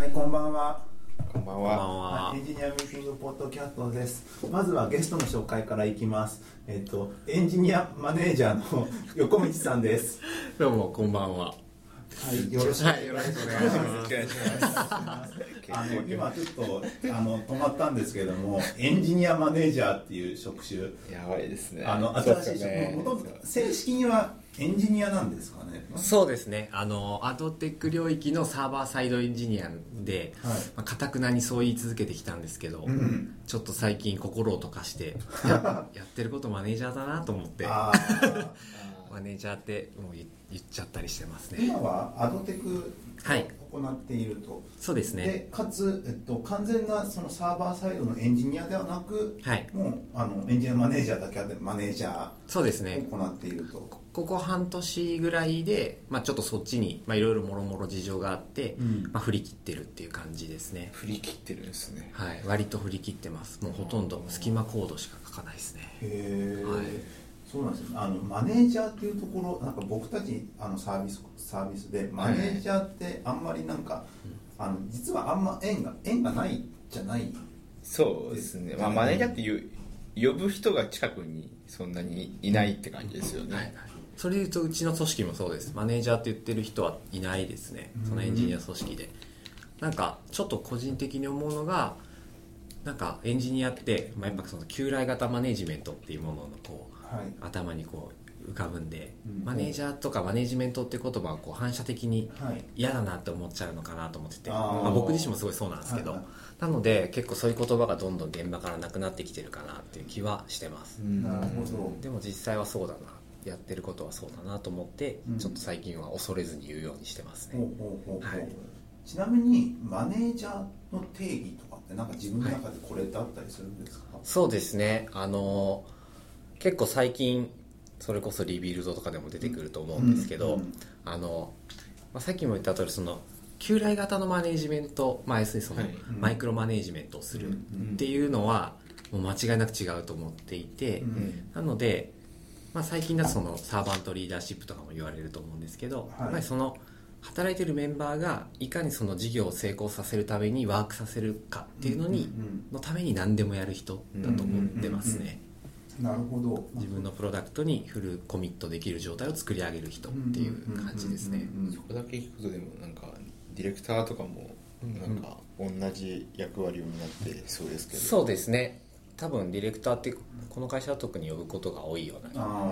はい、こんばんは。こんばんは。はエンジニアミーティングポッドキャストです。まずはゲストの紹介からいきます。えっと、エンジニアマネージャーの 横道さんです。どうもこんばんははい、よろしくお願いします。よろしくお願いします。あの今ちょっとあの止まったんですけども、エンジニアマネージャーっていう職種、やばいですね。あの新しい職ね種、もともと正式にはエンジニアなんですかね。そうですね。あのアドテック領域のサーバーサイドエンジニアではい。まあかたくなにそう言い続けてきたんですけど、んちょっと最近心を溶かしてや やってることマネージャーだなと思って マネージャーってもう言言っちゃったりしてますね。今はアドテクはい。を行っていると。そうですね。でかつ、えっと、完全なそのサーバーサイドのエンジニアではなく、はい。もうあのエンジニアマネージャーだけあってマネージャそうですね。ーを行っていると、ここ半年ぐらいで、まあ、ちょっとそっちにまあいろいろもろもろ事情があって、うん。まあ、振り切ってるっていう感じですね。振り切ってるんですね。はい。割と振り切ってます。もうほとんど隙間コードしか書かないですね。へえ、はい。そうなんですねあのマネージャーっていうところなんか僕たちあのサービスサービスでマネージャーってあんまりなんか、あの実はあんま縁が縁がないじゃない。そうですね。まあマネージャーっていう呼ぶ人が近くにそんなにいないって感じですよね。はいはいそれで言うとうちの組織もそうです。マネージャーって言ってる人はいないですね。そのエンジニア組織で。なんかちょっと個人的に思うのがなんかエンジニアって、まあ、やっぱその旧来型マネジメントっていうもののこうはい。頭にこう浮かぶんで、うん。マネージャーとかマネジメントって言葉はこう反射的にはい。嫌だなって思っちゃうのかなと思ってて。あー。まあ、僕自身もすごいそうなんですけど、はい。はなので結構そういう言葉がどんどん現場からなくなってきてるかなっていう気はしてます、うん。なるほど。でも実際はそうだなやってることはそうだなと思って、うん。ちょっと最近は恐れずに言うようにしてますね。ちなみにマネージャーの定義とかってなんか自分の中でこれってあったりするんですか、そうですね。あの結構最近それこそリビルドとかでも出てくると思うんですけど、うんうんあの、まあ、さっきも言った通りその旧来型のマネジメント、まあ、要するにその、はい。マイクロマネジメントをするうんっていうのはもう間違いなく違うと思っていて、うん。うん。なので、まあ、最近だとそのサーバントリーダーシップとかも言われると思うんですけど、はい。やっぱりその働いてるメンバーがいかにその事業を成功させるためにワークさせるかっていうのに、うんうんのために何でもやる人だと思ってますね、なるほど。自分のプロダクトにフルコミットできる状態を作り上げる人っていう感じですね。そこだけ聞くとでもなんかディレクターとかもなんか同じ役割を担ってそうですけど。そうですね多分ディレクターってこの会社は特に呼ぶことが多いような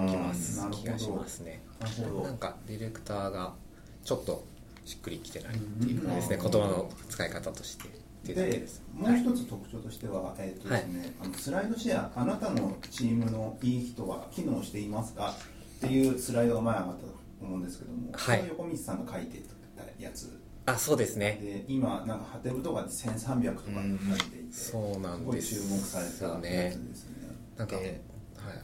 気ます気がしますね。なるほど。なんかディレクターがちょっとしっくりきてないっていうかですねうん。言葉の使い方としてっていうだけでもう一つ特徴としては、えーとですねあのスライドシェアあなたのチームのいい人は機能していますかっていうスライドが前上がったと思うんですけども、はい。横道さんが書いてたやつあそうですね。で今なんかハテブとかで1300とか書いていて、そうなんです。すごい注目されたやつですね。なんか、はいえ、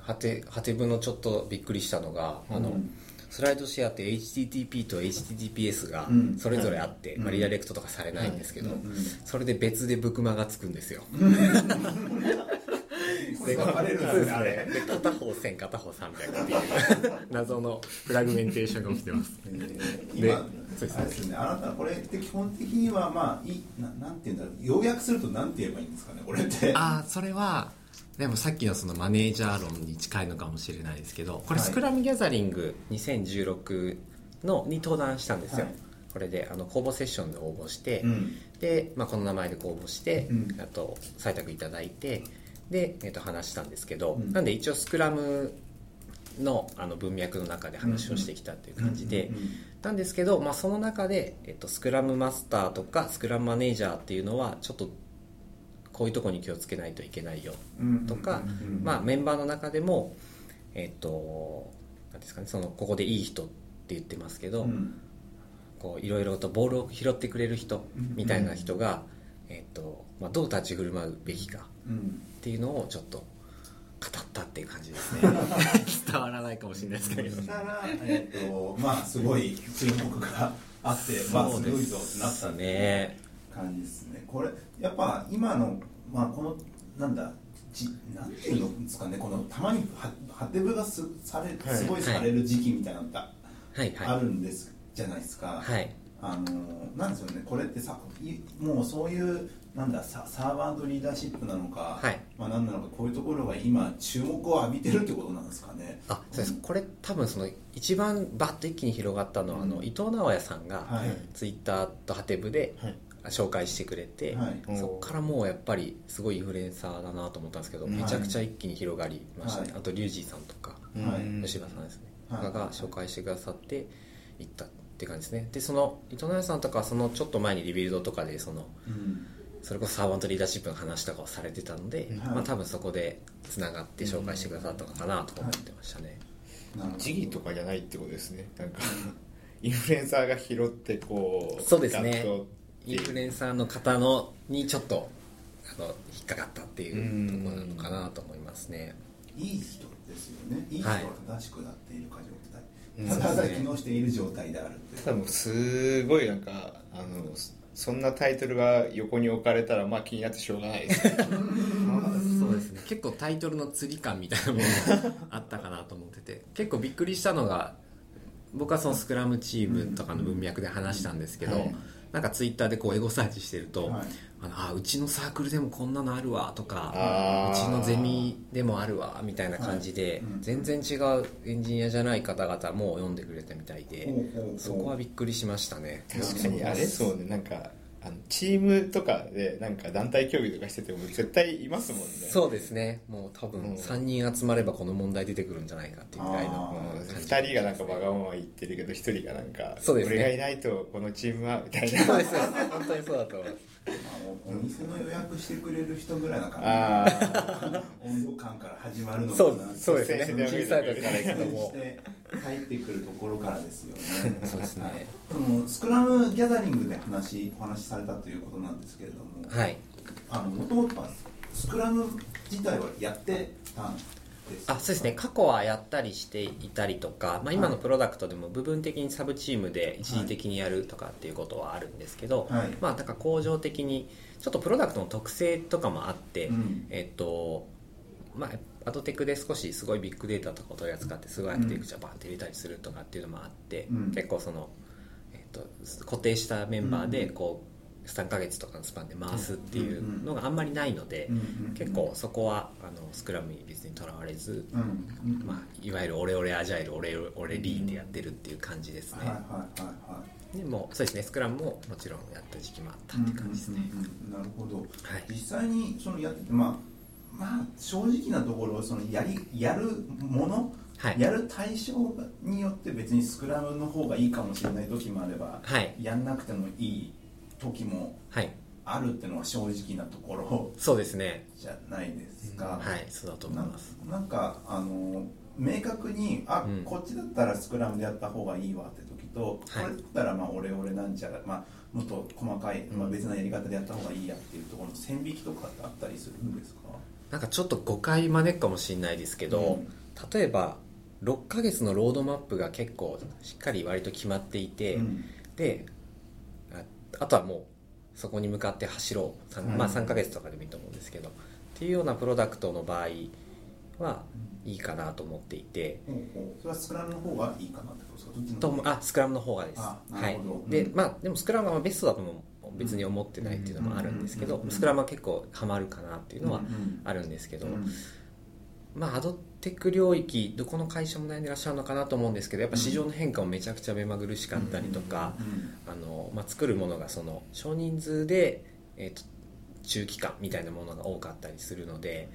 ハテハテブのちょっとびっくりしたのが、あのうんスライドシェアって HTTP と HTTPS がうん。それぞれあって、うん。まあ、リダイレクトとかされないんですけど、うん。うん。それで別でブクマがつくんですよ、ですね。あれで片方1000片方300っていう 謎のフラグメンテーションが起きてます。えーで今そうですね。あなたこれって基本的にはまあいななんていうんだろう。要約するとなんて言えばいいんですかねこれって。ああそれはでもさっきのそのマネージャー論に近いのかもしれないですけどこれはい。スクラムギャザリング2016のに登壇したんですよ、はい。これであの公募セッションで応募して、うん。で、まあ、この名前で公募して、うん。あと採択いただいてで、えっと話したんですけど、うん。なんで一応スクラムのあの文脈の中で話をしてきたっていう感じで、なんですけど、まあ、その中で、えっと、スクラムマスターとかスクラムマネージャーっていうのはちょっとこういうところに気をつけないといけないようんとか、まあ、メンバーの中でも、えっとなんですかね、そのここでいい人って言ってますけど、うん。こういろいろとボールを拾ってくれる人うん。みたいな人が、えっとまあ、どう立ち振る舞うべきかうん。っていうのをちょっと語ったっていう感じですね。伝わらないかもしれないですけど。そしたら、えっとまあすごい注目があってまあすごいぞってなったね感じですね。これやっぱ今のまあこのなんだじなんていうのですかねこのたまにはハテブがすされはい。すごいされる時期みたいなのってはい。はい。あるんですじゃないですか、はいああのなんですよねこれってさいもうそういうなんだササーバントリーダーシップなのか、はい。まあ何なのかこういうところが今注目を浴びてるってことなんですかね。あそうです。これ多分その一番バッと一気に広がったのは、あの伊藤直哉さんが、はい。ツイッターとハテブではい。紹介してくれて、はい。そこからもうやっぱりすごいインフルエンサーだなと思ったんですけど、はい。めちゃくちゃ一気に広がりましたね、はい。あとリュウジーさんとか、吉田さんですね、はい。とかが紹介してくださって行ったって感じですね。でその伊藤直哉さんとかはそのちょっと前にリビルドとかでそのうん。それこそサーバントリーダーシップの話とかをされてたので、はい。まあ、多分そこでつながって紹介してくださったのかなと思ってましたね、なるほど。時期とかじゃないってことですね。なんか インフルエンサーが拾ってこうそうですね。インフルエンサーの方のにちょっとあの引っかかったっていうところなのかなと思いますね。いい人ですよね。いい人は正しくなっているか状態、うん。ただ機能している状態であるって多分すごいなんかあのそんなタイトルが横に置かれたらまあ気になってしょうがないです。ねそうですね。結構タイトルの釣り感みたいなものがあったかなと思ってて。結構びっくりしたのが僕はそのスクラムチームとかの文脈で話したんですけど、はい。なんかツイッターでこうエゴサーチしてると、はいあのあうちのサークルでもこんなのあるわとかうちのゼミでもあるわみたいな感じで、全然違うエンジニアじゃない方々も読んでくれたみたいで、そこはびっくりしましたね。確かに。あれ？そうね。なんかあのチームとかでなんか団体競技とかしてても絶対いますもんね。そうですね。もう多分うん。3人集まればこの問題出てくるんじゃないかっていうぐらいのうん2人がなんかわがまま言ってるけど1人がなんかそうですね。俺がいないとこのチームはみたいな。そうです本当にそうだと思います。まあおお店の予約してくれる人ぐらいな感じあ温度感から始まるのかそうなそうですね。小さい時から行くともして入ってくるところからですよね。そうですね。はい。スクラムギャザリングで話お話しされたということなんですけれどもうはい。あのもともとはスクラム自体はやってたんですあそうですね。過去はやったりしていたりとか、まあ、今のプロダクトでも部分的にサブチームで一時的にやるとかっていうことはあるんですけど、はい。まあなんか恒常的にちょっとプロダクトの特性とかもあって、うん。えっとまあアドテクで少しすごいビッグデータとかを取り扱ってすごいアクティブじゃバンって入れたりするとかっていうのもあって、うん。結構その、えっと固定したメンバーでこう3ヶ月とかのスパンで回すっていうのがあんまりないので、結構そこはあのスクラムに別にとらわれず、まあ、いわゆるオレオレアジャイルオレオレリーンでやってるっていう感じですね、はいはいはいはい。でもそうですねスクラムももちろんやった時期もあったって感じですね、なるほど。はい。実際にそのやっててまあまあ正直なところそのやりやるもの、はい。やる対象によって別にスクラムの方がいいかもしれない時もあれば、はい。やんなくてもいい時もはい。あるっていうのは正直なところそうですね。じゃないですか、はいそうだと思います。ななんかあの明確にあ、うん。こっちだったらスクラムでやった方がいいわって時と、はい。これだったらまあ俺俺なんちゃら、まあ、もっと細かい、まあ、別なやり方でやった方がいいやっていうところの線引きとかってあったりするんですか、なんかちょっと誤解招くかもしれないですけど、うん。例えば6ヶ月のロードマップが結構しっかり割と決まっていて、うん。でああとはもうそこに向かって走ろう、さんはい。まあ、3ヶ月とかでもいいと思うんですけど。っていうようなプロダクトの場合はいいかなと思っていて、ほうほうそれはスクラムの方がいいかなってことですか？とあスクラムの方がです。はい。でうん。まあでもスクラムがベストだとも別に思ってないっていうのもあるんですけどうん。スクラムは結構ハマるかなっていうのはあるんですけど、うん。まあアドテック領域どこの会社も悩んでらっしゃるのかなと思うんですけどやっぱ市場の変化もめちゃくちゃ目まぐるしかったりとか、あのまあ、作るものがその少人数で、えーと中期間みたいなものが多かったりするので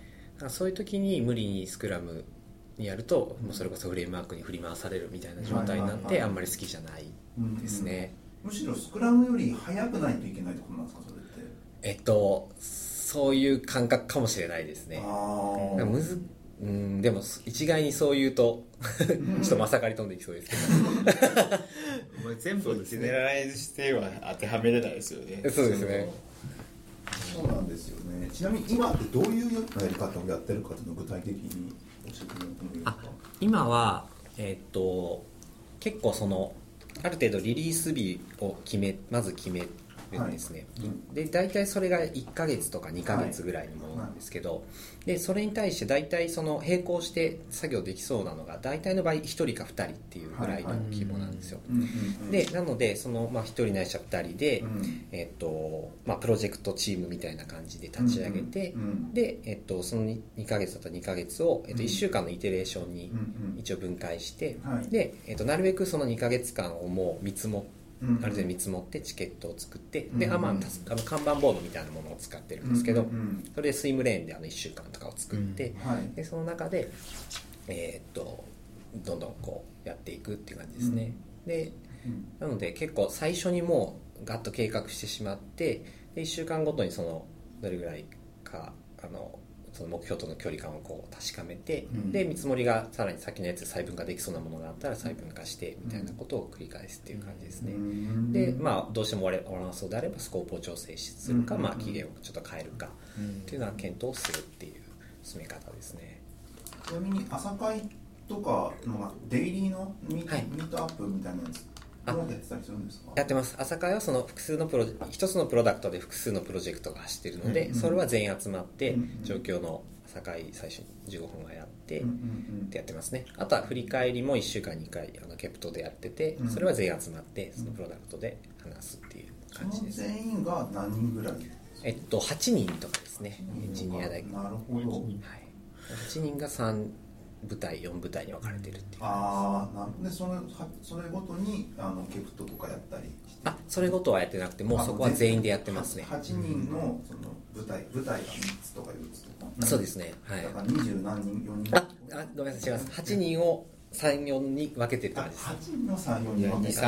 そういう時に無理にスクラムにやるともうそれこそフレームワークに振り回されるみたいな状態になってあんまり好きじゃないうんですね、むしろスクラムより速くないといけないってことなんですかそれって？えっとそういう感覚かもしれないですね。あなんかむずうんでも一概にそう言うとちょっとまさかり飛んでいきそうですけもう全部ジェネラライズしては当てはめれないですよね。どそうですね。そうなんですよね。ちなみに今ってどういうやり方をやってるかっていうのを具体的に教えてもらってもいいですか？あ今はえっと結構そのある程度リリース日を決めまず決めるんですね、はい。うん。で大体それが1ヶ月とか2ヶ月ぐらいのものなんですけど、でそれに対して大体その並行して作業できそうなのが大体の場合1人か2人っていうぐらいの規模なんですよ、でなのでその、まあ、1人ないしは2人で、うん。えっとまあ、プロジェクトチームみたいな感じで立ち上げて、うんうんで、えっと、その 2, 2ヶ月だったら2ヶ月を、えっと、うん。1週間のイテレーションに一応分解して、はい。で、えっと、なるべくその2ヶ月間をもう見積もうんある程度見積もってチケットを作って、うん。であ、まあ、たすあの看板ボードみたいなものを使ってるんですけど、うんうん。それでスイムレーンであの1週間とかを作って、うん。はい。でその中で、えーっとどんどんこうやっていくっていう感じですね、でうん。なので結構最初にもうガッと計画してしまってで1週間ごとにそのどれぐらいかあのその目標との距離感をこう確かめて、うん。で見積もりがさらに先のやつで細分化できそうなものがあったら細分化してみたいなことを繰り返すっていう感じですね、うん。でまあどうしても終わらなそうであればスコープを調整するか、うん。まあ、期限をちょっと変えるかっていうのは検討するっていう進め方ですね。ちなみに朝会とかのデイリーのミ,、はい。ミートアップみたいなやつやってたりするんですか？やってます。朝会はその複数のプロ一つのプロダクトで複数のプロジェクトが走ってるので、うんそれは全員集まってうんうん状況の朝会最初に15分はやって、うんうんってやってますね。あとは振り返りも1週間に1回あのケプトでやっててうん。それは全員集まってそのプロダクトで話すっていう感じです、全員が何人ぐらいえっと8人とかですね。エンジニア大学。なるほど。はい、8人が3部隊4部隊に分かれてるっていう。ああなるほどでそのはそれごとにあのケプトとかやったりあそれごとはやってなくてもうそこは全員でやってますね。8人のその部隊部隊が3つとか4つとか。そうですね。はい。だから二十何人4人。ああごめんなさい違います。8人を34に分けてるってあ感じです8人の3、4人分けた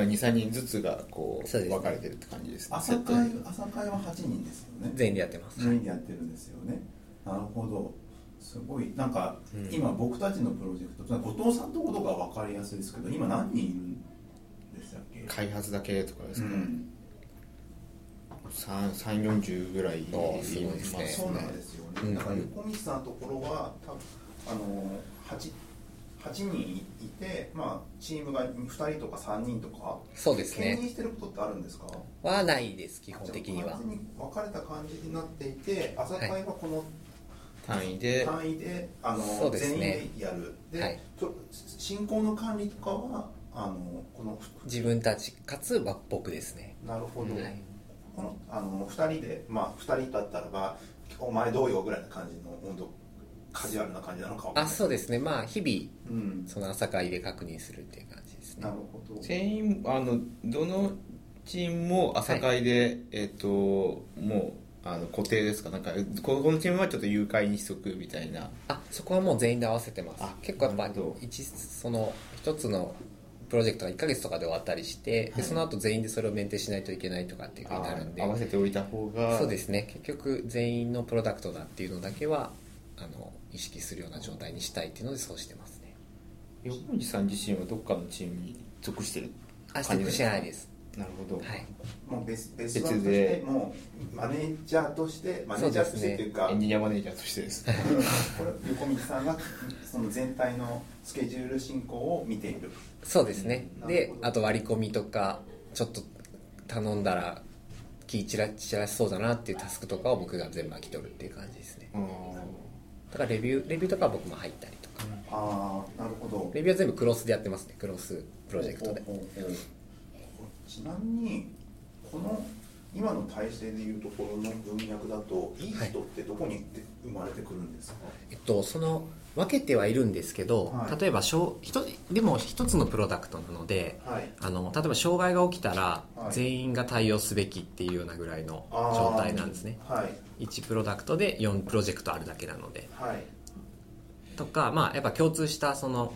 23人ずつがこう分かれてるって感じですね。朝会朝会は8人ですよね。全員でやってます、全員でやってるんですよね。なるほどすごいなんか、うん。今僕たちのプロジェクト後藤さんとことかは分かりやすいですけど今何人いるんでしたっけ？開発だけとかですか、うん。3 4 0ぐらいいですね。そうなんですよね、うん。だから横道さんのところは多分あの 8, 8人いて、まあ、チームが2人とか3人とかそうですね。兼任してることってあるんですか？はないです基本的には。完全に分かれた感じになっていて朝会はこの単位で単位であのそうです全員ねでやる。で、はい。と進行の管理とかはあのこの自分たちかつは僕ですね。なるほど、はい。このあの2人でまあ2人だったらばお前どうよぐらいな感じの温度カジュアルな感じなのかあそうですね。まあ日々うん。その朝会で確認するっていう感じですね。なるほど。全員あのどのチームも朝会で、えっ、ともうあの固定ですか？なんかここのチームはちょっと誘拐にしとくみたいな。あそこはもう全員で合わせてます。あ結構やっぱ一その一つのプロジェクトが1ヶ月とかで終わったりして、はい。でその後全員でそれをメンテしないといけないとかっていうふうになるんで。合わせておいた方が。そうですね。結局全員のプロダクトだっていうのだけはあの意識するような状態にしたいっていうのでそうしてますね。横道さん自身はどっかのチームに属してるあ属してないですなるほど、はい。もう別別別番としてでもうマネージャーとしてマネージャーとしてっていうか。エンジニアマネージャーとしてですね。これ横道さんがその全体のスケジュール進行を見ている。そうですね。であと割り込みとかちょっと頼んだら気散ら散らしそうだなっていうタスクとかを僕が全部巻き取るっていう感じですね。だからレビューレビューとかは僕も入ったりとか。ああなるほど。レビューは全部クロスでやってますね。クロスプロジェクトでちなみにこの今の体制でいうところの文脈だといい人ってどこに生まれてくるんですか、えっとその分けてはいるんですけど、はい。例えばしょうひとでも一つのプロダクトなのではい。あの例えば障害が起きたらはい。全員が対応すべきっていうようなぐらいの状態なんですね。はい。1プロダクトで4プロジェクトあるだけなので。はい。とかまあやっぱ共通したその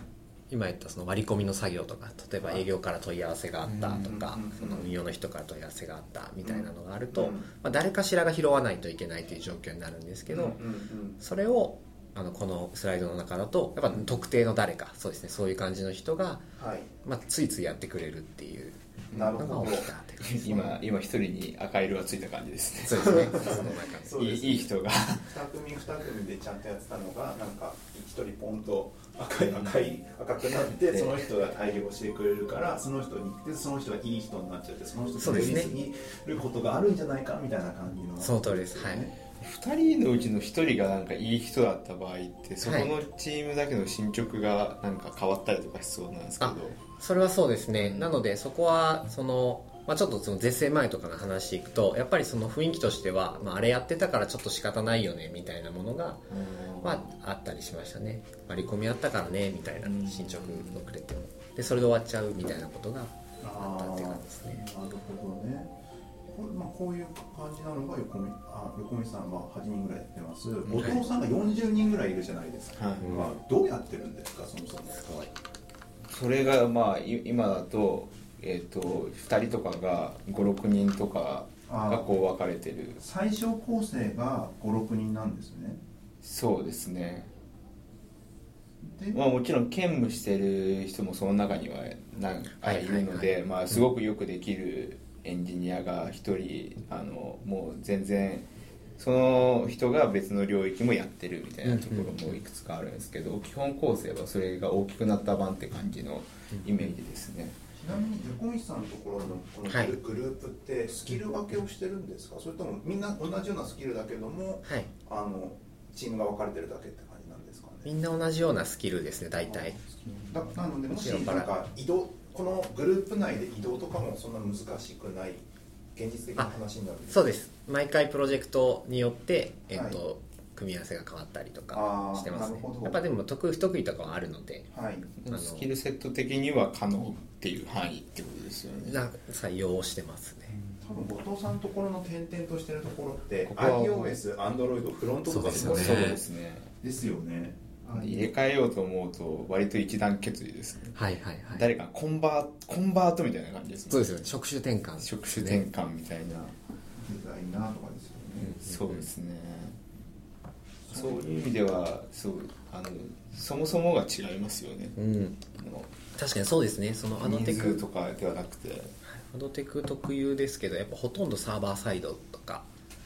今言ったその割り込みの作業とか例えばはい。営業から問い合わせがあったとかその運用の人から問い合わせがあったみたいなのがあると、うんまあ、誰かしらが拾わないといけないという状況になるんですけど、うんうんそれをあのこのスライドの中だとやっぱ特定の誰かそうですねそういう感じの人が、はい。まあ、ついついやってくれるっていうなるほど。のが起きたっていう感じです今今一人に赤色がついた感じですね。そうですね。そうですいいいい人が。2組2組でちゃんとやってたのがなんか1人ポンと赤い赤い赤くなってその人が対応してくれるからその人に行ってその人がいい人になっちゃってその人とやりすぎることがあるんじゃないかみたいな感じの。その通りです。はい。2人のうちの1人がなんかいい人だった場合ってそこのチームだけの進捗がなんか変わったりとかしそうなんですけど。あそれはそうですね。なのでそこはその、まあ、ちょっとその絶世前とかの話でいくとやっぱりその雰囲気としては、まあ、あれやってたからちょっと仕方ないよねみたいなものが、まあ、あったりしましたね。割り込みあったからねみたいな進捗遅れても。でそれで終わっちゃうみたいなことがあったっていう感じですね。なるほどね。これまあこういう感じなのが横見あ横見さんは8人ぐらいやってます。後藤さんが40人ぐらいいるじゃないですか、はい。まあ、どうやってるんですかそもそもそれがまあい今だと,、えー、と2人とかが56人とかがこう分かれてる。最小構成が56人なんですね。そうですね。で、まあ、もちろん兼務してる人もその中には何かいるので、はいまあ、すごくよくできるエンジニアが1人あのもう全然その人が別の領域もやってるみたいなところもいくつかあるんですけど、基本構成はそれが大きくなった版って感じのイメージですね、ちなみに横道さんのところのこのグル,、はい。グループってスキル分けをしてるんですか？それともみんな同じようなスキルだけどもはい。あのチームが分かれてるだけって感じなんですかね？みんな同じようなスキルですね大体。だなのでもしなんか移動このグループ内で移動とかもそんな難しくない現実的な話になるんですそうです。毎回プロジェクトによって、えっとはい組み合わせが変わったりとあかーしてますね。やっぱでも得意不得意とかはあるので。はい。あの。スキルセット的には可能っていう範囲ってことですよね。な採用してますね。多分後藤さんのところの転々としてるところってここは iOS、Android、フロントとかそうですよね。そうですね。ですよね。入れ替えようと思うと割と一段決意ですね。はいはいはい。誰かコンバーコンバートみたいな感じですね。そうですよね。職種転換。職種転換みたいな、デザイナーとかですよね、そうですね。そういう。意味ではそうあのそもそもが違いますよね。うん確かにそうですね。そのアドテ人ク数とかではなくて。アドテク特有ですけどやっぱほとんどサーバーサイドとか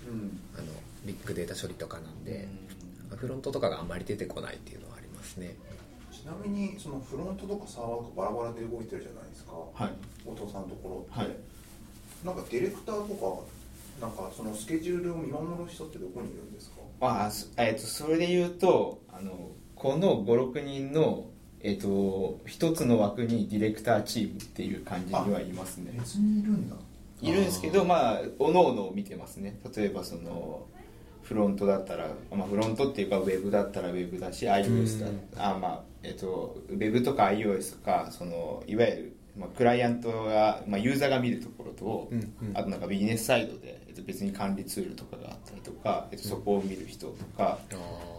うん。あのビッグデータ処理とかなんで、フロントとかがあんまり出てこないっていうのはありますね。ちなみにそのフロントとかサーバーがバラバラで動いてるじゃないですか。はい。後藤さんのところって、はい。なんかディレクターとかなんかそのスケジュールを見守る人ってどこにいるんですか？まあそえっとそれで言うとあのこの56人のえっと一つの枠にディレクターチームっていう感じにはいますね。別にいるんだ。いるんですけどまあおのおの見てますね。例えばそのフロントだったら、まあ、フロントっていうかウェブだったらウェブだし iOS だあまあえっとウェブとか iOS とかそのいわゆる、まあ、クライアントが、まあ、ユーザーが見るところと、うんうん。あとなんかビジネスサイドで、えっと、別に管理ツールとかがあったりとか、えっと、そこを見る人とか、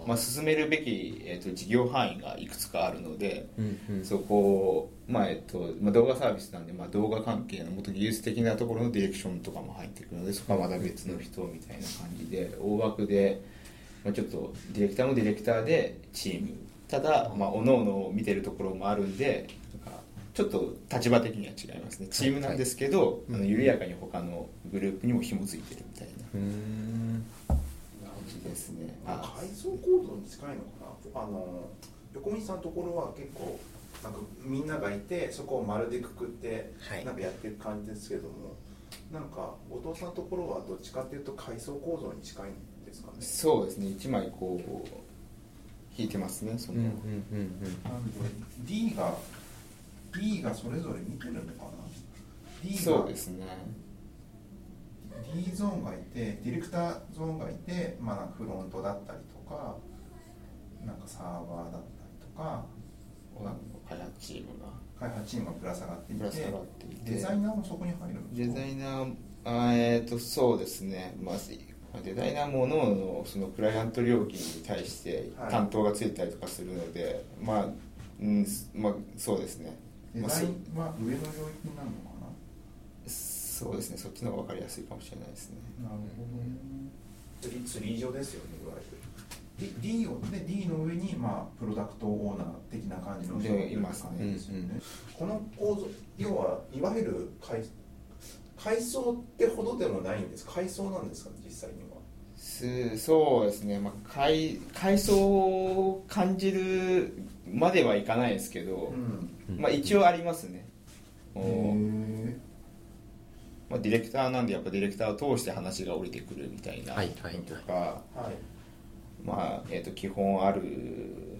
まあ、進めるべき、えっと、事業範囲がいくつかあるので、うんうん。そこを、まあえっとまあ、動画サービスなんで、まあ、動画関係のもっと技術的なところのディレクションとかも入ってくるのでそこはまた別の人みたいな感じで大枠で、まあ、ちょっとディレクターもディレクターでチーム。ただ、まあ、各々見てるところもあるんでちょっと立場的には違いますね。チームなんですけど、あの緩やかに他のグループにも紐づいてるみたいな感じですね。あ階層構造に近いのかな。あの横道さんのところは結構なんかみんながいてそこを丸でくくってはい。なんかやってる感じですけども、なんか後藤さんのところはどっちかっていうと階層構造に近いんですかね。そうですね。1枚こう引いてますねその、うんうんうん。なんで D が D がそれぞれ見てるのかな？D がそうですね。D ゾーンがいてディレクターゾーンがいて、まあ、フロントだったりとかなんかサーバーだったりとか開発チームが。開発チームがぶら下がっていぶら下てがっていて。デザイナーもそこに入るんでデすか？ザイナーあーえっ、とそうですね、まあ、デザイナーも各々そのクライアント料金に対してはい担当がついたりとかするので、まあ、うんまあそうですね、デザインは上の領域になるのかそうですねそっちの方が分かりやすいかもしれないですね。ななるほどね。釣り釣り場ですよねいわゆる。D, D をで D の上にまあプロダクトオーナー的な感じの人がでいますね。感じですよね。うんうん。この構造要はいわゆる階階層ってほどでもないんです階層なんですか？実際には。すそうですね、まあ、階階層を感じるまではいかないですけど、うんまあ、一応ありますね、まあ、ディレクターなんでやっぱディレクターを通して話が降りてくるみたいなとか、まあえー、と基本ある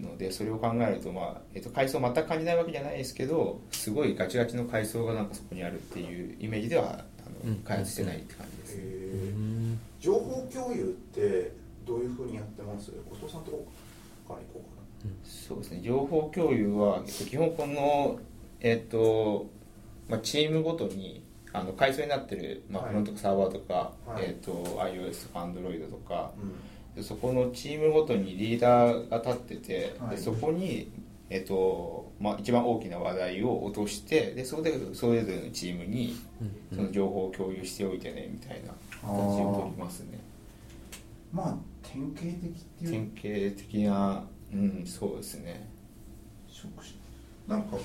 のでそれを考えると、まあえー、と階層全く感じないわけじゃないですけどすごいガチガチの階層がなんかそこにあるっていうイメージではあのうん。開発してないって感じです、情報共有ってどういうふうにやってます？後藤さんとこから行こうかそうですね。情報共有は、えっと、基本この、えっとまあ、チームごとにあの階層になってる、まあ、はい。フロントとかサーバーとか、はい。えっと iOS とか Android とかそこのチームごとにリーダーが立ってて、はい。でそこに、えっとまあ、一番大きな話題を落としてでそこでそれぞれのチームにうん。その情報を共有しておいてねみたいな形を取りますね。まあ典型的っていう。典型的なうんそうですね。なんか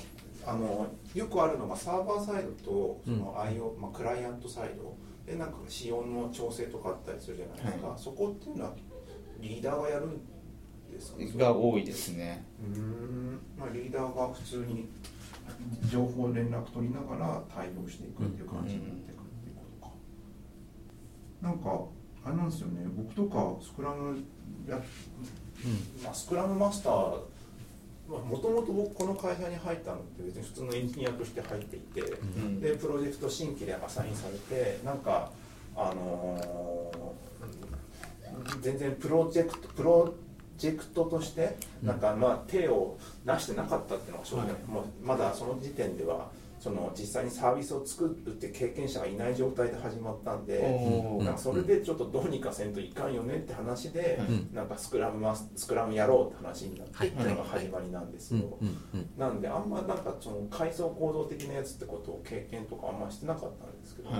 あのよくあるのがサーバーサイドとその IO、まあ、クライアントサイド。でなんか仕様の調整とかあったりするじゃないですか、はそこっていうのはリーダーがやるんですか？ねが多いですね。うーん。まあリーダーが普通に情報連絡取りながら対応していくっていう感じになってくるっていうことか、なんかあれなんですよね。僕とかスクラムや、まあ、スクラムマスターもともと僕この会社に入ったのって別に普通のエンジニアとして入っていて、うん。でプロジェクト新規でアサインされてなんかあのー全然プロジェクトプロジェクトとしてなんかまあ手を出してなかったっていうのが正直、はい。もうまだその時点ではその実際にサービスを作るって経験者がいない状態で始まったんで。なんかそれでちょっとどうにかせんといかんよねって話で、うん。なんかスクラムマススクラムやろうって話になってはいっていうのが始まりなんですよ、うんうんなんであんまなんかその階層構造的なやつってことを経験とかあんましてなかったんですけども、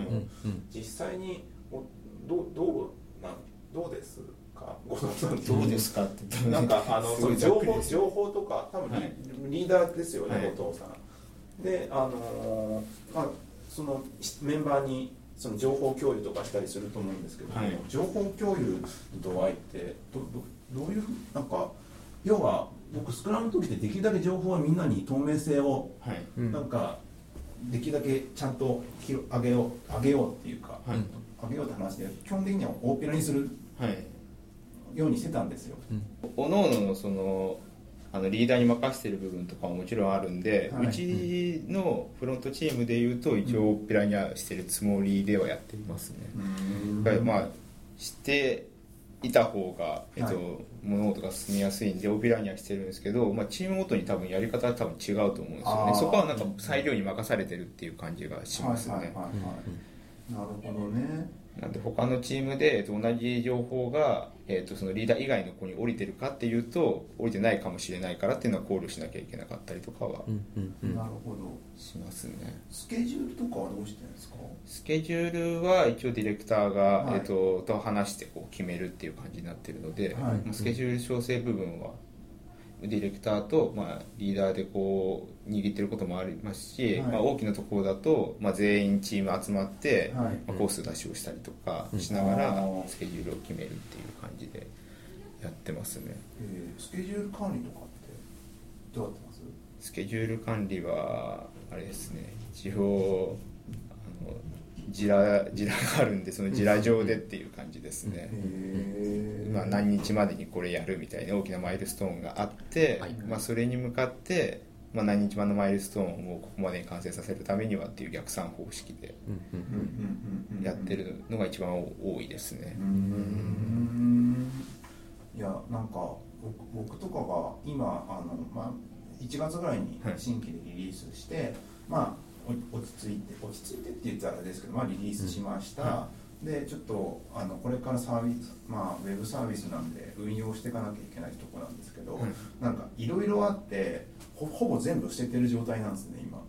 実際におどうどうなんどうですか？後藤さんどうですかってなんかあのその情報情報とか多分リ,、はい。リーダーですよね、はい。後藤さんであのーまあそのメンバーにその情報共有とかしたりすると思うんですけども、はい。情報共有の度合いってどどどういうふうなんか要は僕スクラムの時ってできるだけ情報はみんなに透明性をはい。うん。なんかできるだけちゃんと広上げよう上げようっていうか、はい。上げようって話で基本的には大っぴらにするはい。ようにしてたんですよ。おのおののそのあのリーダーに任せてる部分とかももちろんあるんで、はい。うちのフロントチームでいうと一応ペラにはしてるつもりではやっていますね、だからまあしていた方が、えっとはい。物事が進みやすいんでオペラにはしてるんですけど、まあ、チームごとに多分やり方は多分違うと思うんですよね。そこはなんか裁量に任されてるっていう感じがしますね、なるほどね。なんで他のチームで、えっと、同じ情報が、えっと、そのリーダー以外の子に降りてるかっていうと降りてないかもしれないからっていうのは考慮しなきゃいけなかったりとかはうんうんうんなるほど。しますねスケジュールとかはどうしてるんですか？スケジュールは一応ディレクターが、はいえっと、と話してこう決めるっていう感じになってるので、はいまあスケジュール調整部分はディレクターと、まあ、リーダーでこう握ってることもありますし、はい。まあ、大きなところだと、まあ、全員チーム集まって、はい。まあ、コース出しをしたりとかうん。しながらスケジュールを決めるっていう感じでやってますね。えー、スケジュール管理とかってどうやってます？スケジュール管理はあれですね。一応あのジラジラがあるんでそのジラ上でっていう感じですね、まあ、何日までにこれやるみたいな大きなマイルストーンがあって、はいまあ、それに向かって、まあ、何日までのマイルストーンをここまでに完成させるためにはっていう逆算方式でやってるのが一番多いですね。いやなんか僕僕とかが今あの、まあ、1月ぐらいにはい。新規でリリースして、まあお落ち着いて落ち着いてって言ったらあれですけど、まあ、リリースしました、うん。はでちょっとあのこれからサービス、まあ、ウェブサービスなんで運用していかなきゃいけないところなんですけど、はいなんかいろいろあってほほぼ全部捨ててる状態なんですね今。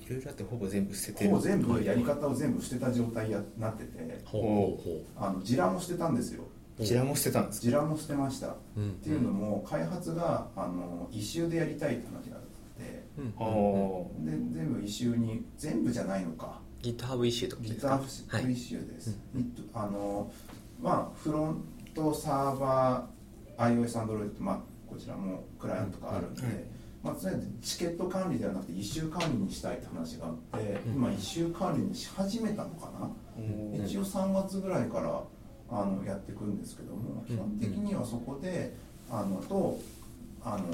いろいろあってほぼ全部捨ててる。ほぼ全部やり方を全部捨てた状態やなっててほう。ほうほあのジラも捨てたんですよ。ジラも捨てたんですか？ジラも捨てました、うん。っていうのも開発があの一周でやりたいって話がで全部一周に全部じゃないのか。GitHub イシューとかですか？GitHub イシューです、あのまあフロントサーバー iOS、Android、まあ、こちらもクライアントがあるんで、うんはい。まあ、とりあえずチケット管理ではなくて一周管理にしたいって話があって、うん。今一周管理にし始めたのかな、うん。一応3月ぐらいからあのやっていくんですけども基本的にはそこであのとあの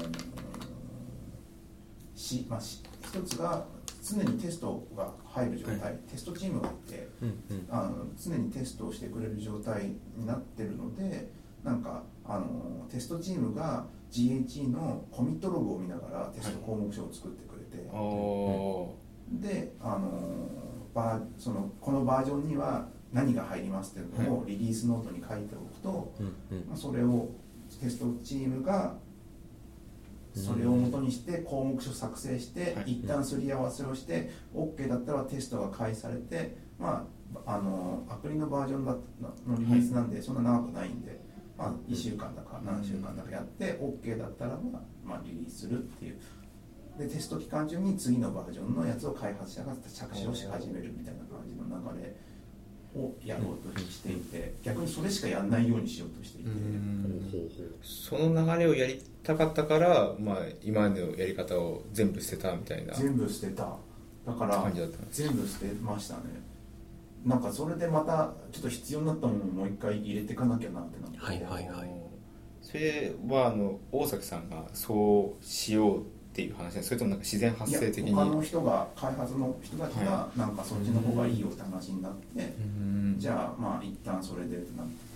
し、まあ、し一つが常にテストが入る状態、はい。テストチームがいてうんうん。あの常にテストをしてくれる状態になってるのでなんかあのテストチームが GHE のコミットログを見ながらテスト項目書を作ってくれて、あー。であのバーそのこのバージョンには何が入りますっていうのをリリースノートに書いておくと、うん。まあ、それをテストチームがそれを元にして項目書作成して、はい。一旦すり合わせをして OK だったらテストが開始されて、まあ、あのアプリのバージョンだのリリースなんでそんな長くないんで、まあ、1週間だか何週間だかやって OK だったら、まあまあ、リリースするっていう。でテスト期間中に次のバージョンのやつを開発者が着手をし始めるみたいな感じの流れをやろうとしていて逆にそれしかやんないようにしようとしていて。その流れをやりたかったから、まあ、今までのやり方を全部捨てたみたいな全部捨てた。だから全部捨てましたね。なんかそれでまたちょっと必要になったものをもう一回入れていかなきゃなってなって、はいはいはい。それはあの大崎さんがそうしようっていう話それともなんか自然発生的に。いや他の人が開発の人たちがはなんかそっちの方がいいよって話になって、うん。じゃあまあ一旦それでってなって。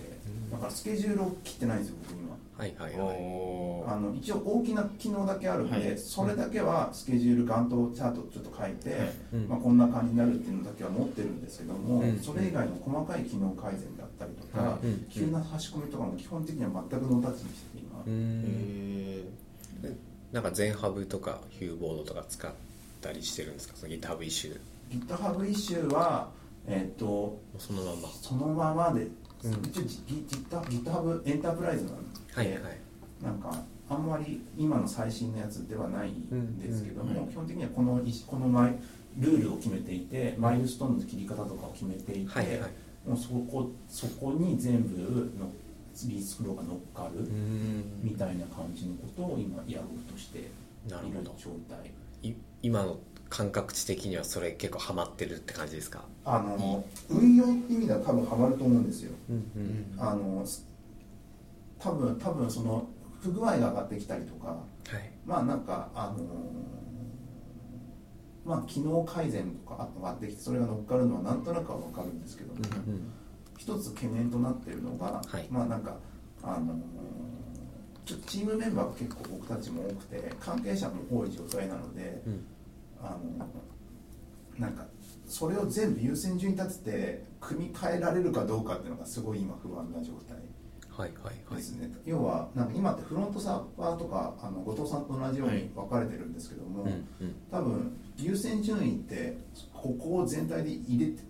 だからスケジュールを切ってないんですよ僕今は。いはいはい。あの一応大きな機能だけあるんで、はい。それだけはスケジュールガントチャートちょっと書いて、うん。まあ、こんな感じになるっていうのだけは持ってるんですけども、うん。それ以外の細かい機能改善だったりとか、はうん。急な差し込みとかも基本的には全くノータッチにしてて今、うん。へなんか全ハブとかヒューボードとか使ったりしてるんですか？その GitHub イシュー GitHub イシューはえっ、とそのまま。そのままで、うん。一応 Git- GitHub エンタープライズなんで、はいはい。なんかあんまり今の最新のやつではないんですけども、うんうん。基本的にはこのいこのマイルールを決めていてマイルストーンの切り方とかを決めていて、はいはいもうそこそこに全部のリースフローが乗っかるうん。みたいな感じのことを今やろうとしているなるほど。状態。い今の感覚値的にはそれ結構ハマってるって感じですか？あの運用って意味では多分ハマると思うんですよ。うんうんあの多分多分その不具合が上がってきたりとかはい。まあなんかあのまあ機能改善とか上がってきてそれが乗っかるのはなんとなくは分かるんですけども、うん一つ懸念となっているのが、はい。まあなんかあのちょっとチームメンバーが結構僕たちも多くて関係者も多い状態なので、うん。あのなんかそれを全部優先順位立てて組み替えられるかどうかっていうのがすごい今不安な状態。はいはいはい。ですね、要はなんか今ってフロントサーバーとかあの後藤さんと同じように分かれてるんですけども、うんうん。多分優先順位ってここを全体で入れて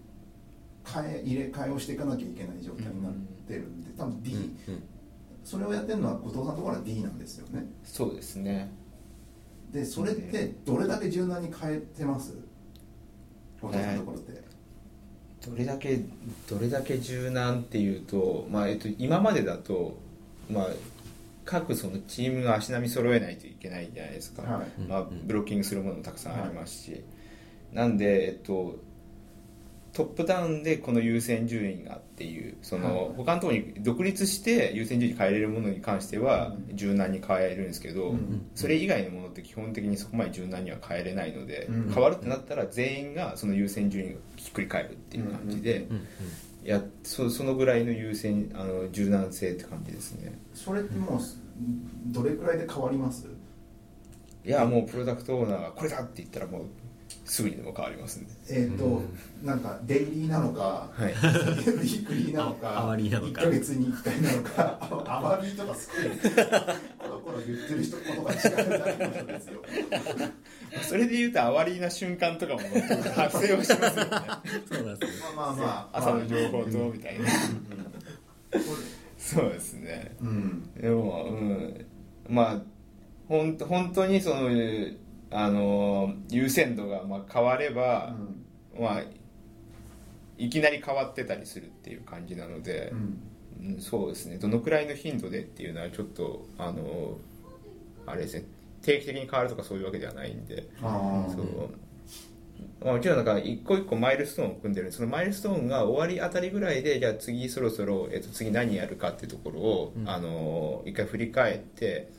変え入れ替えをしていかなきゃいけない状態になってるんで多分 D、うんうん。それをやってるのは後藤さんのところは D なんですよね。そうですね。でそれってどれだけ柔軟に変えてます？後藤さんのところって、どれだけどれだけ柔軟っていうと、まあえっと、今までだと、まあ、各そのチームが足並み揃えないといけないじゃないですか、はい。まあ、ブロッキングするものもたくさんありますし、なんで、えっと、トップダウンでこの優先順位がっていうその、はい。他のところに独立して優先順位変えれるものに関してはうん。柔軟に変えるんですけど、うんそれ以外のものって基本的にそこまで柔軟には変えれないので、うん変わるってなったら全員がその優先順位をひっくり返るっていう感じで、やそそのぐらいの優先あの柔軟性って感じですね。それってもうどれくらいで変わります？いやもうプロダクトオーナーがこれだって言ったらもうすぐにでも変わりますんで。えっ、と、なんかデイリーなのか、はい。ウィークリーなのか、あアワリーなのか1ヶ月に1回なのか、アワリーとかすごい、コロコロ言ってる人ことが違うだけの人ですよ。それで言うとあわりな瞬間とかも発生をしますよね。そうなんですねまあまあまあ、朝の情報とみたいな。そうですね。うんでもうん。まあほん本当にそのあの優先度がまあ変われば、まあいきなり変わってたりするっていう感じなのでう、ん。うんそうですね。どのくらいの頻度でっていうのはちょっとあのあれですね。定期的に変わるとかそういうわけではないんで。う、まあ、もちろんなんか一個一個マイルストーンを組んでるんでそのマイルストーンが終わりあたりぐらいでじゃあ次そろそろ、えっと次何やるかっていうところを、うん。あの一回振り返って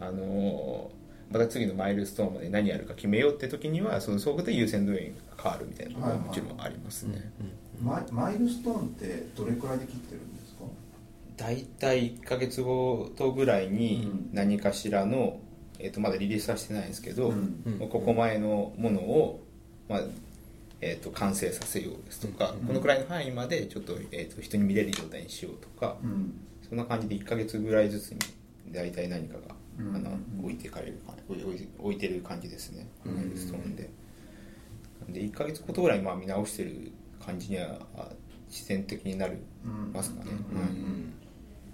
あのまた次のマイルストーンまで何やるか決めようって時にはそのそこで優先度が変わるみたいなのがもちろんありますね、マイルストーンってどれくらいで切ってるんですか？大体1か月ごとぐらいにうん何かしらの、えっとまだリリースはしてないんですけど、うんうんここ前のものを、まあえー、と完成させようですとか、うんこのくらいの範囲までちょっと,、えー、と人に見れる状態にしようとか、うん。そんな感じで1か月ぐらいずつに大体何かが、うんあのうん置いてかれるか置い置い置いてる感じですね、ルストーンで。なんで1か月ごとぐらいまあ見直してる感じにはあ自然的になるうん。ますかね。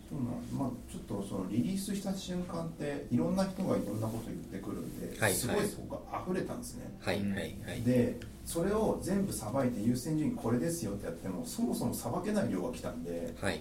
そうなんまあちょっとそのリリースした瞬間っていろんな人がいろんなこと言ってくるんで、はいすごいそこが溢れたんですね、はいはいはい。でそれを全部さばいて優先順位これですよってやってもそもそもさばけない量が来たんではい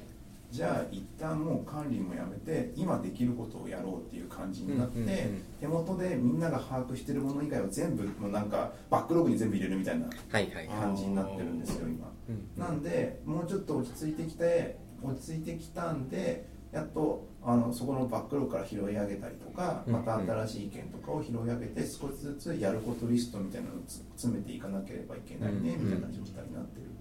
じゃあ一旦もう管理もやめて今できることをやろうっていう感じになって、うんうんうん手元でみんなが把握してるもの以外は全部もうなんかバックログに全部入れるみたいな感じになってるんですよ今。うんなんでもうちょっと落ち着いてきて落ち着いてきたんでやっとあのそこのバックログから拾い上げたりとかうんまた新しい意見とかを拾い上げて少しずつやることリストみたいなのをつ詰めていかなければいけないねうん。みたいな状態になってる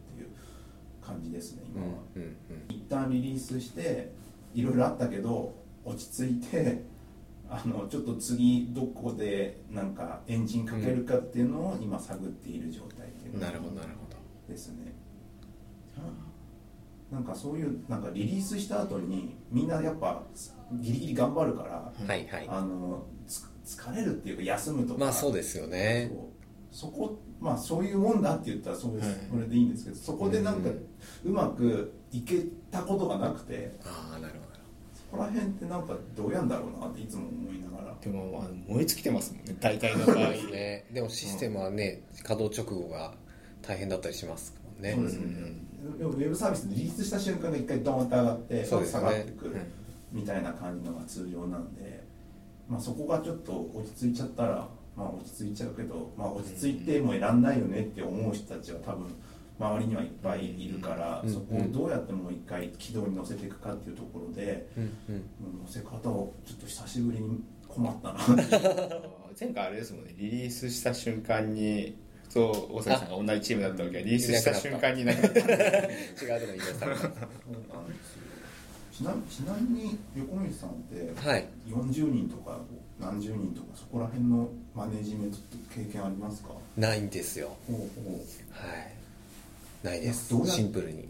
感じですねうん今は。うんうん。一旦リリースしていろいろあったけど落ち着いてあのちょっと次どこでなんかエンジンかけるかっていうのを今探っている状態っていうなるほどなるほど。ですね。なんかそういうなんかリリースした後にみんなやっぱギリギリ頑張るから、はいはい。あのつ疲れるっていうか休むとか。まあそうですよね。そこまあそういうもんだって言ったらそうです、はい。それでいいんですけどそこでなんかうん。うまくいけたことがなくて。ああなるほど。そこら辺ってなんかどうやんだろうなっていつも思いながら。でもあの燃え尽きてますもんね。大体の場合ね。でもシステムはね稼働直後が大変だったりしますもんね。そうですね、でもウェブサービスでリリースした瞬間が一回ドーンと上がってそうですよね。下がってくるみたいな感じのが通常なんで、まあ、そこがちょっと落ち着いちゃったら、まあ、落ち着いちゃうけど、まあ、落ち着いてもう選んないよねって思う人たちは多分周りにはいっぱいいるから、うんそこをどうやってもう一回軌道に乗せていくかっていうところで、うんうん。乗せ方をちょっと久しぶりに困ったな。前回あれですもんね。リリースした瞬間にと大崎さんが同じチームだったわけリリースした瞬間になんか違うとこにいらっしゃるそうなんですよちなちなみに横道さんってはい。40人とか何十人とかそこら辺のマネジメントって経験ありますか？ないんですよ。はい。ないです。シンプルに。う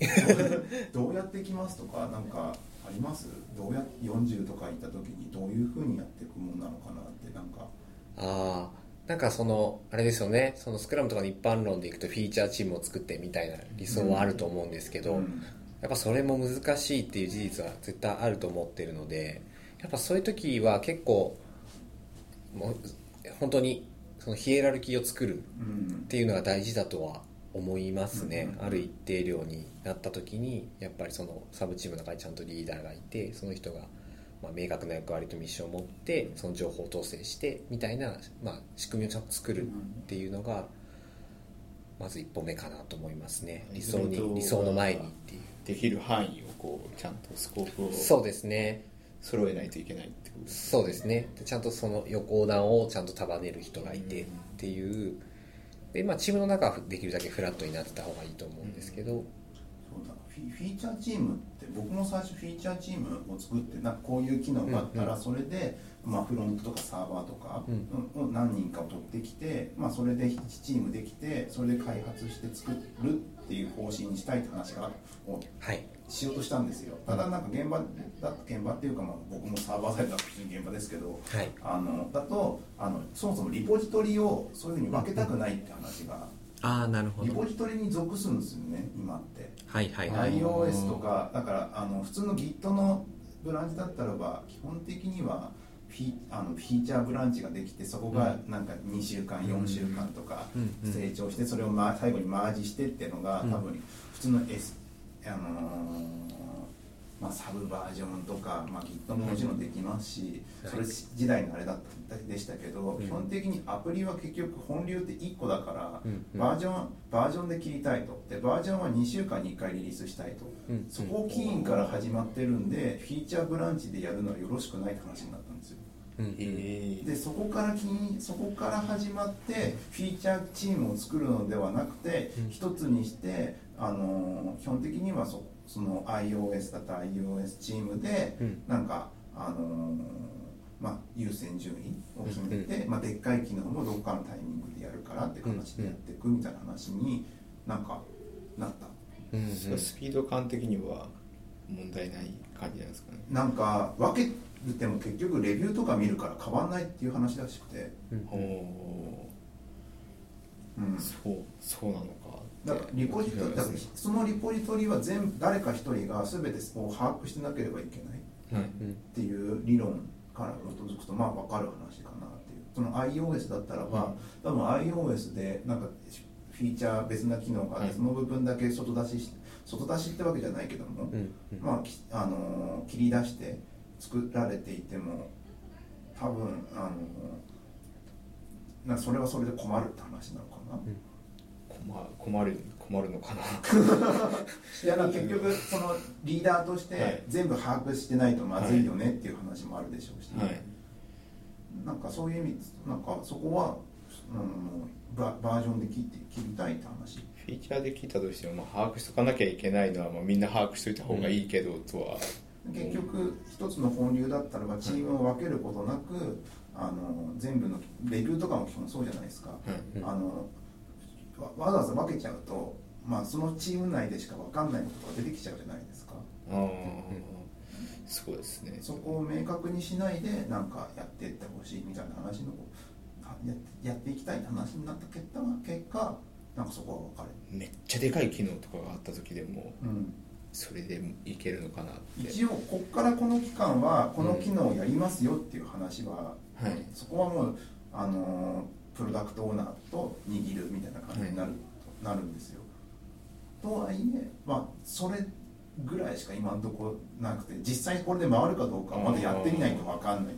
どうやっていきますとかなんかあります？どうや40とかいた時にどういうふうにやっていくもんなのかなってなんか。ああなんかそのあれですよね。そのスクラムとかの一般論でいくとフィーチャーチームを作ってみたいな理想はあると思うんですけど、うんやっぱそれも難しいっていう事実は絶対あると思ってるのでやっぱそういう時は結構もう本当にそのヒエラルキーを作るうんっていうのが大事だとは思いますね、うん。ある一定量になった時にやっぱりそのサブチームの中にちゃんとリーダーがいてその人がまあ明確な役割とミッションを持ってその情報を統制してみたいな、まあ、仕組みをちゃんと作るっていうのがまず一歩目かなと思いますね。理想に理想の前にっていうできる範囲をこうちゃんとスコープをそうですね。揃えないといけないってことですそうですね。でちゃんとその横断をちゃんと束ねる人がいてっていう。で、まあ、チームの中はできるだけフラットになってた方がいいと思うんですけど、そうだ。フィフィーチャーチームって僕も最初フィーチャーチームを作ってなんかこういう機能があったらうんうん。それで、まあ、フロントとかサーバーとかうん。を何人かを取ってきて、まあ、それで1チームできてそれで開発して作るっていう方針にしたいって話がをはい。しようとしたんですよ。ただなんか現場だ現場っていうか、まあ、僕もサーバーサイドだと普通に現場ですけどはい。あのだとあのそもそもリポジトリをそういうふうに分けたくないって話がああなるほど。リポジトリに属するんですよね今って。はいはい。はい iOS とかだからあの普通の Git のブランチだったらば基本的にはあのフィーチャーブランチができてそこがなんか2週間4週間とか成長してそれをまあ最後にマージしてっていうのがうん。多分普通の S あのーまあ、サブバージョンとか、まあ、Git ももちろんできますし、はいそれ時代のあれだったでしたけど、うん。基本的にアプリは結局本流って1個だから、バージョンバージョンで切りたいと。でバージョンは2週間に1回リリースしたいと、うん。そこを起因から始まってるんでフィーチャーブランチでやるのはよろしくないって話になったんでそこから気にそこから始まってフィーチャーチームを作るのではなくてうん。一つにしてあの基本的にはそその iOS だったら iOS チームでうん。なんかあのまあ、優先順位を決めて、まあ、でっかい機能もどっかのタイミングでやるからって形でやっていくみたいな話になんかなった。うんうん。スピード感的には問題ない感じなんですかね。なんか分けても結局レビューとか見るから変わんないっていう話らしくて、うん。おおうん。ー、そうそうなのかだからリポジトリだからそのリポジトリは全部誰か一人が全てを把握してなければいけない。っていう理論から基づくとまあ分かる話かなっていう。その iOS だったらば、多分 iOS でなんかフィーチャー別な機能があって、はい。その部分だけ外出しし外出しってわけじゃないけども、うんうん。まあきあのー切り出して作られていても多分あのーなそれはそれで困るって話なのかな、困困る困るのかな？いや結局そのリーダーとしはい。て全部把握してないとまずいよねっていう話もあるでしょうし、はい。なんかそういう意味なんかそこは、うん、ババージョンで切って切りたいって話？フィーチャーで聞いたとしても、まあ、把握しとかなきゃいけないのは、まあ、みんな把握しといた方がいいけど、とは。結局一つの本流だったらばチームを分けることなく、あの全部のレビューとかも基本そうじゃないですか、あのわわざわざ分けちゃうと、まあ、そのチーム内でしか分かんないことが出てきちゃうじゃないですか。ああそうですね。そこを明確にしないでなんかやっていってほしいみたいな話のあやっていきたいって話になった結果結果なんかそこは分かめっちゃでかい機能とかがあった時でもうん、それでいけるのかなって。一応こっからこの期間はこの機能をやりますよっていう話は、はい。そこはもうあのープロダクトオーナーと握るみたいな感じになる,、なるんですよ。とはいえまあそれぐらいしか今のところなくて実際これで回るかどうかはまだやってみないと分かんない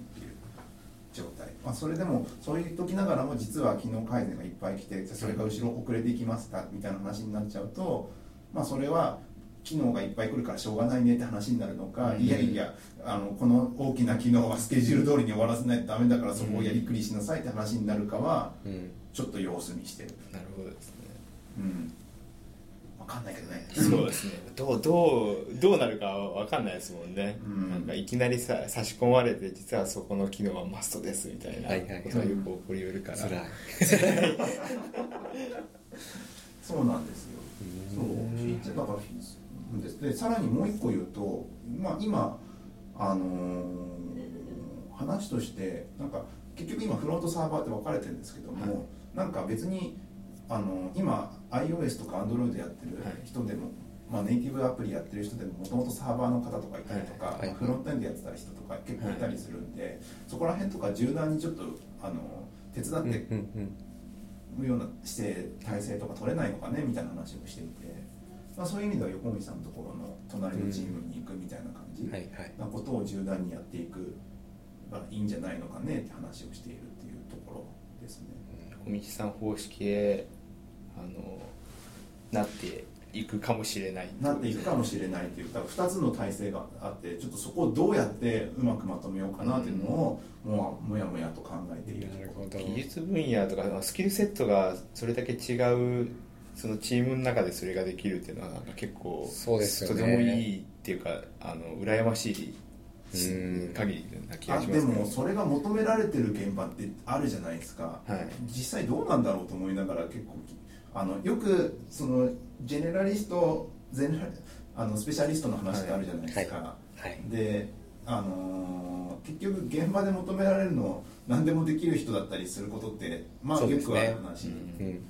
状態、まあ、それでもそういう時ながらも実は機能改善がいっぱい来てそれが後ろ遅れていきますかみたいな話になっちゃうとまあそれは機能がいっぱい来るからしょうがないねって話になるのか、うん。いやいやあのこの大きな機能はスケジュール通りに終わらせないとダメだからそこをやりくりしなさいって話になるかはうん。ちょっと様子見してる。なるほどですね。うん分かんないけどね。そうですね。どうどうどうなるかわかんないですもんね、うん。なんかいきなりさ差し込まれて実はそこの機能はマストですみたいなはいはいはい。ことがよく起こりうるから、辛い。そうなんですよ。そう。だからですでさらにもう一個言うと、まあ、今あのー話としてなんか結局今フロントサーバーって分かれてるんですけども、はい。なんか別にあの今 iOS とか Android やってる人でも、まあ、ネイティブアプリやってる人でももともとサーバーの方とかいたりとか、はい。はいフロントエンドやってた人とか結構いたりするんで、そこら辺とか柔軟にちょっとあの手伝うんってうんうんような姿勢体制とか取れないのかねみたいな話をしていて、まあ、そういう意味では横道さんのところの隣のチームに行くみたいな感じはい。はい。なことを柔軟にやっていくがいいんじゃないのかねって話をしているっていうところですね。小道さん方式へあのなっていくかもしれない。なっていくかもしれないっていうだから2つの体制があってちょっとそこをどうやってうまくまとめようかなっていうのをもうもやもやと考えている。なるほど。技術分野とかスキルセットがそれだけ違うそのチームの中でそれができるっていうのはなんか結構そうですよね。とてもいいっていうかあの羨ましいうん。限りな気あがしまねですもそれが求められてる現場ってあるじゃないですか、はい。実際どうなんだろうと思いながら結構きあのよくそのジェネラリストゼネラあのスペシャリストの話ってあるじゃないですか、はい。であのー結局現場で求められるの何でもできる人だったりすることってまあよくある話うん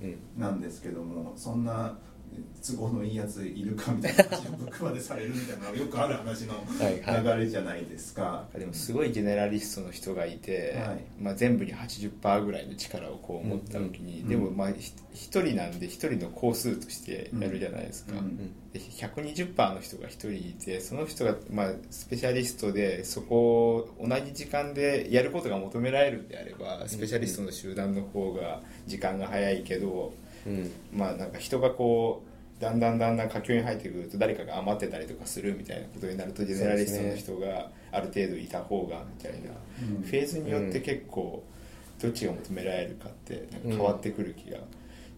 うんなんですけどもそんな都合のいいやついるかみたいな話を僕までされるみたいなよくある話のはいはい。流れじゃないですか。でもすごいジェネラリストの人がいて、はい。まあ、全部に80%ぐらいの力をこう持った時に、うん。でもまあひ一人なんで一人の工数としてやるじゃないですか、うん。で120%の人が一人いてその人がまあスペシャリストでそこを同じ時間でやることが求められるんであればスペシャリストの集団の方が時間が早いけど、うん。まあなんか人がこうだんだんだんだん佳境に入ってくると誰かが余ってたりとかするみたいなことになるとジェネラリストの人がある程度いた方がみたいな、うん。フェーズによって結構どっちが求められるかってなんか変わってくる気が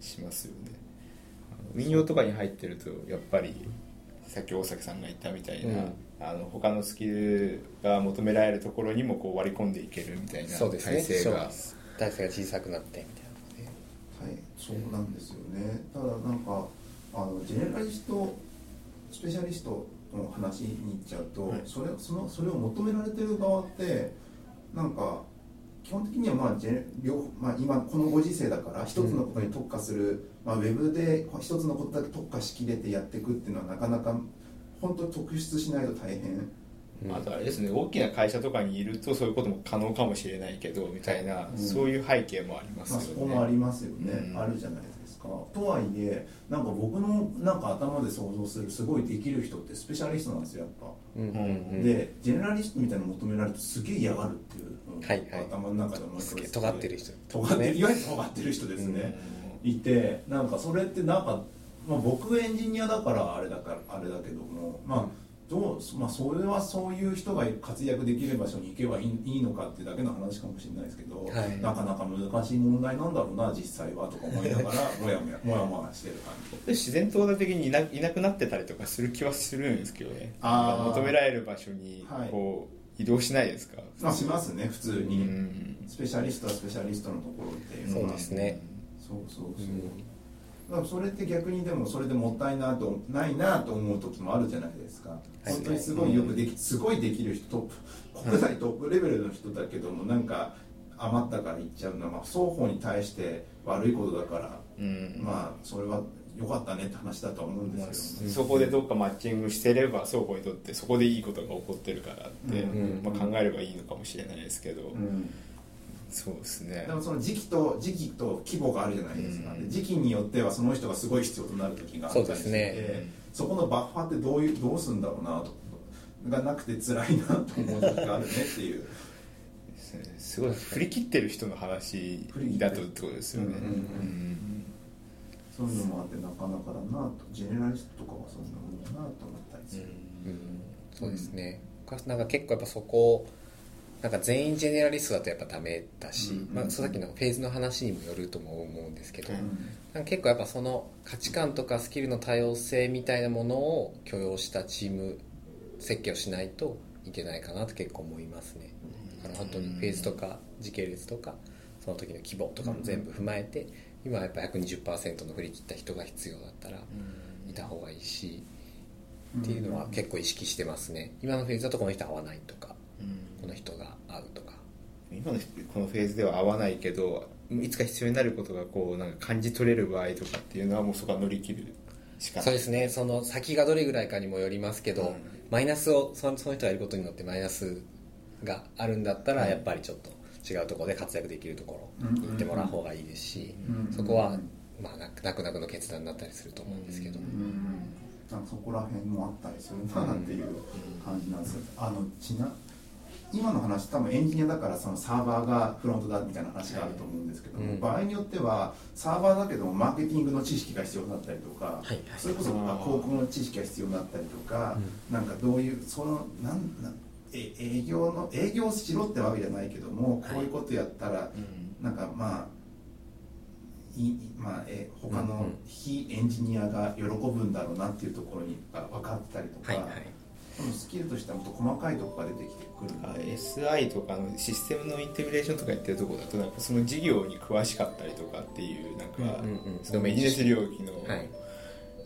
しますよね。運用とかに入ってるとやっぱりさっき大崎さんが言ったみたいな、うん。あの他のスキルが求められるところにもこう割り込んでいけるみたいなそうですね。体制が。体勢が小さくなってみたいな。ねはい、そうなんですよね。ただなんかあのジェネラリストスペシャリストの話に行っちゃうと、はいそれそのそれを求められてる側ってなんか基本的にはまあジェまあ今このご時世だから一つのことに特化する、まあウェブで一つのことだけ特化しきれてやっていくっていうのはなかなか本当に特筆しないと大変。あとあれですね大きな会社とかにいるとそういうことも可能かもしれないけどみたいな、うん。そういう背景もありますまあ、よね。そこもありますよね、うん。あるじゃないですか。とはいえなんか僕のなんか頭で想像するすごいできる人ってスペシャリストなんですよやっぱ、うんうんうん。でジェネラリストみたいなの求められるとすげえ嫌がるっていう、うんはいはい。頭の中で思います。すげえ尖ってる人。尖ってるいわゆる尖ってる人ですね、いてなんかそれってなんか、まあ、僕エンジニアだからあれだからあれだけどもまあどうまあ、それはそういう人が活躍できる場所に行けばいいいいのかっていうだけの話かもしれないですけど、はい。なかなか難しい問題なんだろうな実際はとか思いながら もやもやもやもやしてる感じ。で自然淘汰的にいないなくなってたりとかする気はするんですけどね。あー。求められる場所にはい。こう移動しないですか、まあしますね普通うに、ん。スペシャリストはスペシャリストのところっていうのそうはですね。そうそうそう、だからそれって逆にでもそれでもったいなとないなと思う時もあるじゃないですか、はい。本当にすごいよくできすごいできる人トップ。国内トップレベルの人だけどもなんか余ったから言っちゃうのは、まあ、双方に対して悪いことだから、うん。まあそれは良かったねって話だと思うんまあですけども、そこでどっかマッチングしてれば双方にとってそこでいいことが起こってるからって、うん。まあ、考えればいいのかもしれないですけど、うんそうですね。でもその時期と時期と規模があるじゃないですか、うん。で時期によってはその人がすごい必要となる時があったりしてそうですね。そこのバッファーってどういうどうするんだろうなとがなくて辛いなと思う時があるねっていう。すごい振り切ってる人の話だとってことですよね、うんうんうん。そういうのもあってなかなかだなと。ジェネラリストとかはそんなもんだなと思ったりする、うん。そうですね。なんか結構やっぱそこなんか全員ジェネラリストだとやっぱダメだし、うんまあ、さっきのフェーズの話にもよるとも思うんですけど、うんなん。か結構やっぱその価値観とかスキルの多様性みたいなものを許容したチーム設計をしないといけないかなと結構思いますね。だから本当にフェーズとか時系列とかその時の規模とかも全部踏まえて今はやっぱ120%の振り切った人が必要だったらいた方がいいしっていうのは結構意識してますね。今のフェーズだとこの人合わないとかこの人が合うとか。今のこのフェーズでは合わないけどいつか必要になることがこうなんか感じ取れる場合とかっていうのはもうそこは乗り切るしかない。そうですね。その先がどれぐらいかにもよりますけど、うん。マイナスをそのその人がいることによってマイナスがあるんだったら、うん。やっぱりちょっと違うところで活躍できるところに行ってもらう方がいいですし、うん。そこは、まあ、なくなくの決断になったりすると思うんですけど、うん。そこら辺もあったりするなっていう感じなんですよ、あのちな今の話多分エンジニアだからそのサーバーがフロントだみたいな話があると思うんですけども、うん。場合によってはサーバーだけどもマーケティングの知識が必要だったりとか、はい。はいそれこそ広告の知識が必要だったりとか、なんかどういうそのなんなんえ営業の営業しろってわけじゃないけどもこういうことやったら、うん。なんかまあいいまあえ他のうんうん。非エンジニアが喜ぶんだろうなっていうところにが分かったりとか、はいはい。そのスキルとしてはもっと細かいところが出てきて SI とかのシステムのインテグレーションとかやってるところだとなんかその事業に詳しかったりとかっていうなんか、うんうんうん。そのビジネス領域の、はい。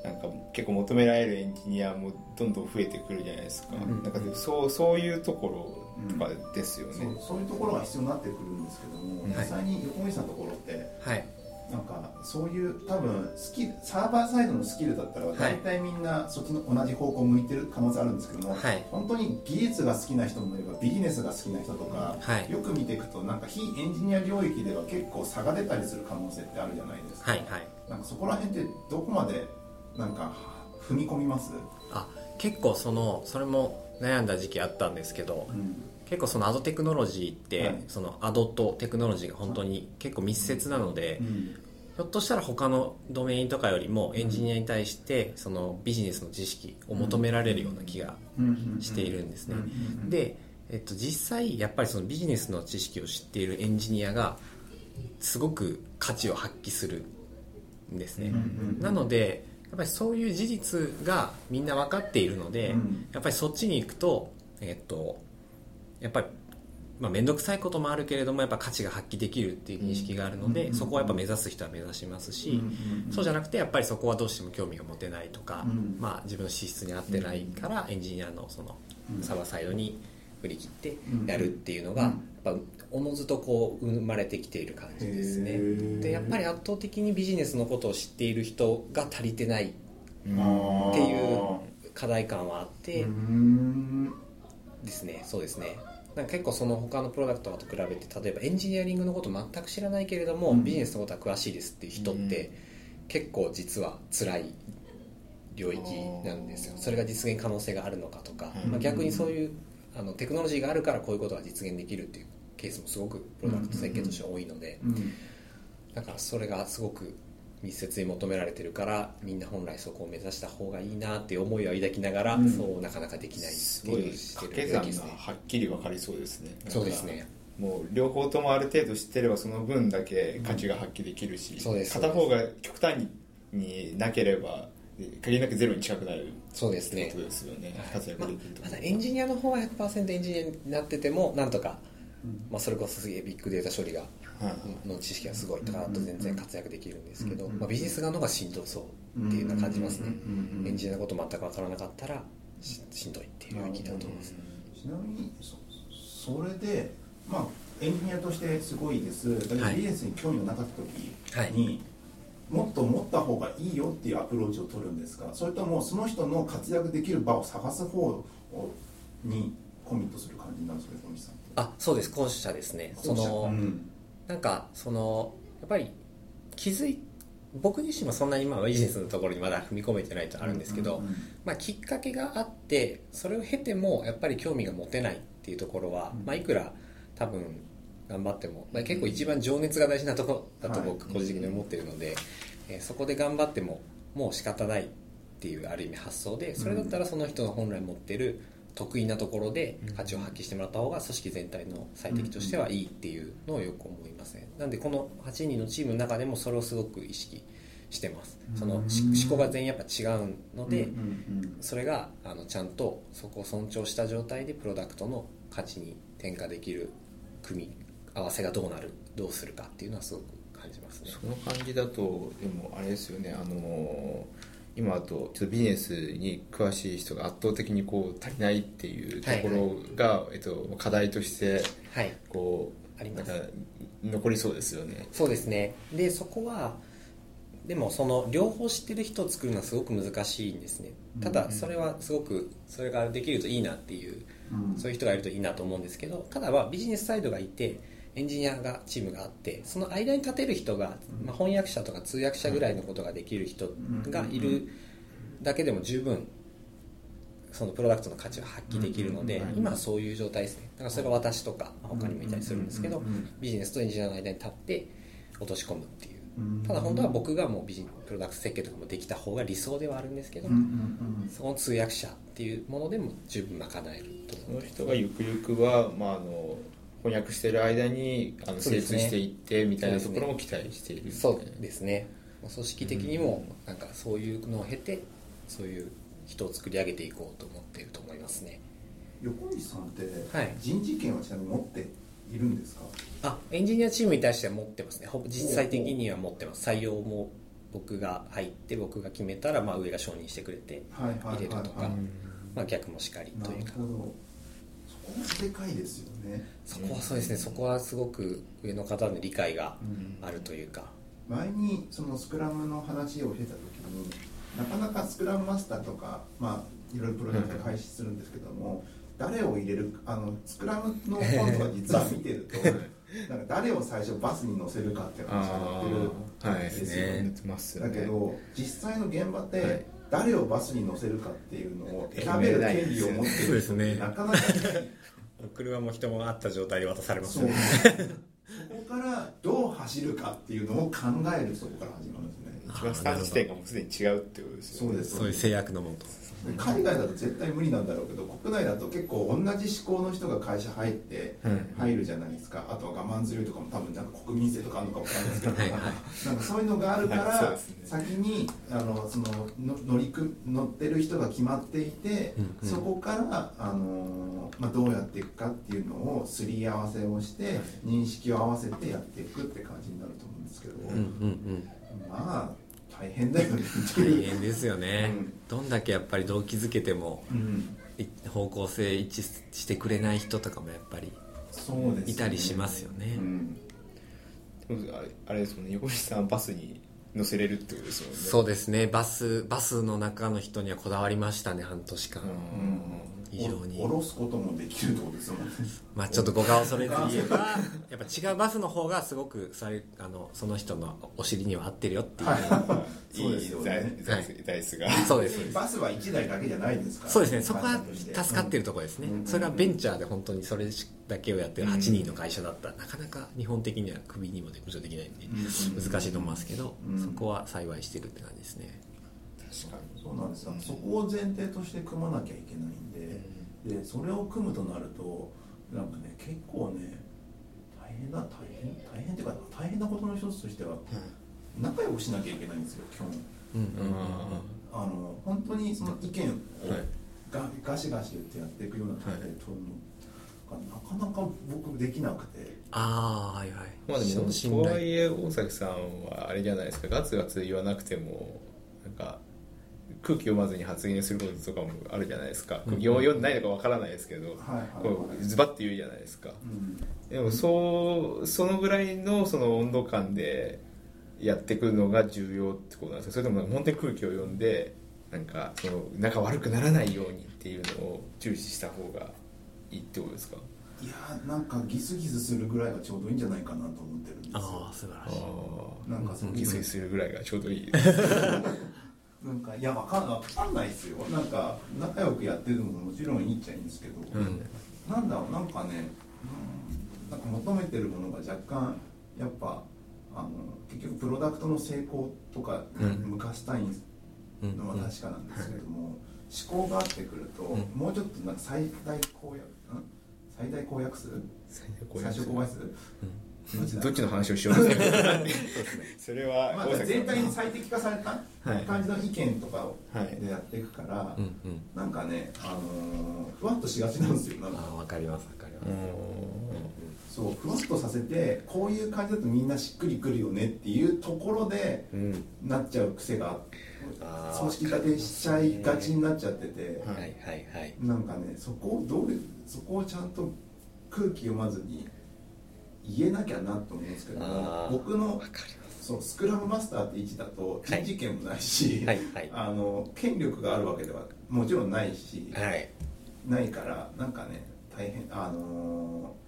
なんか結構求められるエンジニアもどんどん増えてくるじゃないですか、うんなんかそうそういうところとかですよね、そうそういうところが必要になってくるんですけども、はい。実際に横井さんのところってはいなんかそういう多分スキルサーバーサイドのスキルだったら大体みんなそっちの同じ方向向いてる可能性あるんですけども、はい。本当に技術が好きな人もいればビジネスが好きな人とか、はい。よく見ていくとなんか非エンジニア領域では結構差が出たりする可能性ってあるじゃないですか、はいはい。なんかそこら辺ってどこまでなんか踏み込みます、あ結構そのそれも悩んだ時期あったんですけどうん結構そのアドテクノロジーって、はい。そのアドとテクノロジーが本当に結構密接なので、うん。ひょっとしたら他のドメインとかよりもエンジニアに対してそのビジネスの知識を求められるような気がしているんですね、で、えっと、実際やっぱりそのビジネスの知識を知っているエンジニアがすごく価値を発揮するんですね、なのでやっぱりそういう事実がみんな分かっているので、うん。やっぱりそっちに行くとえっとやっぱりまあ面倒くさいこともあるけれどもやっぱ価値が発揮できるっていう認識があるので、うんそこはやっぱ目指す人は目指しますし、そうじゃなくてやっぱりそこはどうしても興味が持てないとか、うんまあ、自分の資質に合ってないからエンジニアのそのうんサーバーサイドに振り切ってやるっていうのが、うん。やっぱおのずとこう生まれてきている感じですね。でやっぱり圧倒的にビジネスのことを知っている人が足りてないっていう課題感はあって、うん。ですね。そうですねなんか結構その他のプロダクトと比べて例えばエンジニアリングのこと全く知らないけれども、うん。ビジネスのことは詳しいですっていう人って、結構実は辛い領域なんですよ。それが実現可能性があるのかとか、うん。まあ、逆にそういうあのテクノロジーがあるからこういうことが実現できるっていうケースもすごくプロダクト設計として多いので、うん。だからそれがすごく密接に求められてるからみんな本来そこを目指した方がいいなっていう思いを抱きながら、うん。そうなかなかできないってすごいいうして掛け算がはっきり分かりそうですね。そうですね。もう両方ともある程度知ってればその分だけ価値が発揮できるし、そうです。片方が極端になければ限りなくゼロに近くなるそうですね。ことですよね。活躍まできるとあ、ただエンジニアの方は100%エンジニアになっててもなんとか、まあ、それこそすげえビッグデータ処理がはいの知識がすごいとかだと全然活躍できるんですけど、まあ、ビジネス側の方がしんどそうっていうのは感じますねエンジニアのこと全く分からなかったらししんどいっていう領域だと思いますちなみにそそれでまあエンジニアとしてすごいですだけどビジネスに興味がなかった時に、もっと持った方がいいよっていうアプローチを取るんですかそれともその人の活躍できる場を探す方にコミットする感じなんですか小西さんあそうです後者ですねそ後者の、うんなんかそのやっぱり気づい僕自身もそんなに今はビジネスのところにまだ踏み込めてないとあるんですけど、まあ、きっかけがあってそれを経てもやっぱり興味が持てないっていうところは、うん。まあ、いくら多分頑張っても、まあ、結構一番情熱が大事なところだと僕はい。個人的に思ってるので、えーそこで頑張ってももう仕方ないっていうある意味発想でそれだったらその人の本来持ってる得意なところで価値を発揮してもらった方が組織全体の最適としてはいいっていうのをよく思いますねなんでこの8人のチームの中でもそれをすごく意識してます。その思考が全員やっぱ違うので、それがあのちゃんとそこを尊重した状態でプロダクトの価値に転嫁できる組み合わせがどうなるどうするかっていうのはすごく感じますねその感じだとでもあれですよねあの今だとちょっとビジネスに詳しい人が圧倒的にこう足りないっていうところが、えっと、課題としてはい。こうあります。なんか残りそうですよね。そうですね。でそこはでもその両方知ってる人を作るのはすごく難しいんですね。ただそれはすごくそれができるといいなっていううん。そういう人がいるといいなと思うんですけどただはビジネスサイドがいてエンジニアがチームがあってその間に立てる人が、まあ、翻訳者とか通訳者ぐらいのことができる人がいるだけでも十分そのプロダクトの価値を発揮できるので、うん。今はそういう状態ですね。だからそれが私とかまあ他にもいたりするんですけど、ビジネスとエンジニアの間に立って落とし込むっていう。うん。ただ本当は僕がもうビジプロダクト設計とかもできた方が理想ではあるんですけど、うん。うん。その通訳者っていうものでも十分賄えるとその人がゆくゆくは、まあ、あの翻訳してる間にあのそうですね。精通していってみたいなところも期待しているそうですね。まあ組織的にもなんかそういうのを経てそういう人を作り上げていこうと思っていると思いますね。横西さんってはい。人事権はちなみに持っているんですか？あエンジニアチームに対しては持ってますね。ほぼ実際的には持ってます。採用も僕が入って僕が決めたらまあ上が承認してくれて入れるとか。はいまあ逆もしかりというか。ほど。そこもでかいですよねそこはそうですね。そこはすごく上の方の理解がうん。あるというか。前にそのスクラムの話をしてた時になかなかスクラムマスターとかまあいろいろプロジェクト開始するんですけども、誰を入れるあのスクラムの本とか実は見てると なんか誰を最初バスに乗せるかっていう話をやってるんですよ、はい、ますよねだけど実際の現場っはい。て誰をバスに乗せるかっていうのを選べる権利を持ってるそうですね。なかなかない車も人もあった状態で渡されますね。そこからどう走るかっていうのを考えるそこから始まるんですね。一番スタート地点がもうすでに違うってことですよね。そうですそういう制約のもと。で海外だと絶対無理なんだろうけど国内だと結構同じ思考の人が会社入って入るじゃないですか、あとは我慢強いとかも多分なんか国民性とかあるのかもわかんないですけどなんかそういうのがあるから、先にあのそのの乗りく乗ってる人が決まっていて、うんうん。そこからあの、まあ、どうやっていくかっていうのをすり合わせをして認識を合わせてやっていくって感じになると思うんですけど、うんうんうん。まあ大変だよね。大変ですよね、うん。どんだけやっぱり動機づけてもうん。い方向性一致してくれない人とかもやっぱりそうですよね。いたりしますよね。うん。あれあれですもんね。横西さんはバスに乗せれるってことですもんね。そうですね。バスバスの中の人にはこだわりましたね半年間、うん非常に。お下ろすこともできるってことですもんね。まあちょっとご顔恐れず言えばやっぱ違うバスの方がすごくそれあのその人のお尻には合ってるよっていう、そうですよね。いい。座椅子が。そうです。そうですバスは1台だけじゃないんですからそうですね。そこは助かってるところですね、うん。それはベンチャーで本当にそれだけをやってる8人の会社だったら、なかなか日本的にはクビにもで駆除できないんで、うん。難しいと思いますけど、うん。そこは幸いしてるって感じですねそうなんですよ。そこを前提として組まなきゃいけないんで、でそれを組むとなるとなんかね結構ね大変な大変大変っていうか大変なことの一つとしては仲良くしなきゃいけないんですよ基本。うんうんあの本当にその意見をはい。がガシガシ言ってやっていくような体制取るのがなかなか僕できなくて。ああはいはい。まあでも信とはい頼え大崎さんはあれじゃないですか。ガツガツ言わなくてもなんか空気読まずに発言することとかもあるじゃないですか、うん読読んでないのかわからないですけど、こうズバッて言うじゃないですか。うん。でもそうそのぐらいのその温度感でやっていくのが重要ってことなんですかそれとも本当に空気を読んでなんかその仲悪くならないようにっていうのを重視した方がいいってことですか？いやーなんかギスギスするぐらいがちょうどいいんじゃないかなと思ってるんですよ。ああ素晴らしいあなんかそのギスギスするぐらいがちょうどいい なんかいやわかんわかんないですよ。なんか仲良くやってるのももちろんいいっちゃいいんですけど、うんなんだろうなんかね、うん、なんか求めてるものが若干やっぱあの結局プロダクトの成功とかに向かしたいのは確かなんですけども、思考があってくると、うん。もうちょっとなんか最大公約ん？最大公約数？最小公約数。どっちだどっちの話をしようとしてるそれはまあ、全体に最適化されたはい。感じの意見とかをはいでやっていくから、うんうん。なんかね、あのーふわっとしがちなんですよなんか。ああわかりますわかります。そうふわっとさせてこういう感じだとみんなしっくりくるよねっていうところでうん。なっちゃう癖が組織立てしちゃいがちになっちゃってて、はいはいはい。なんかねそこをどういうそこをちゃんと空気読まずに言えなきゃなと思うんですけど僕のそうスクラムマスターって位置だと人事権もないし、はいはい。あの権力があるわけではもちろんないし、はい。ないからなんかね大変あのー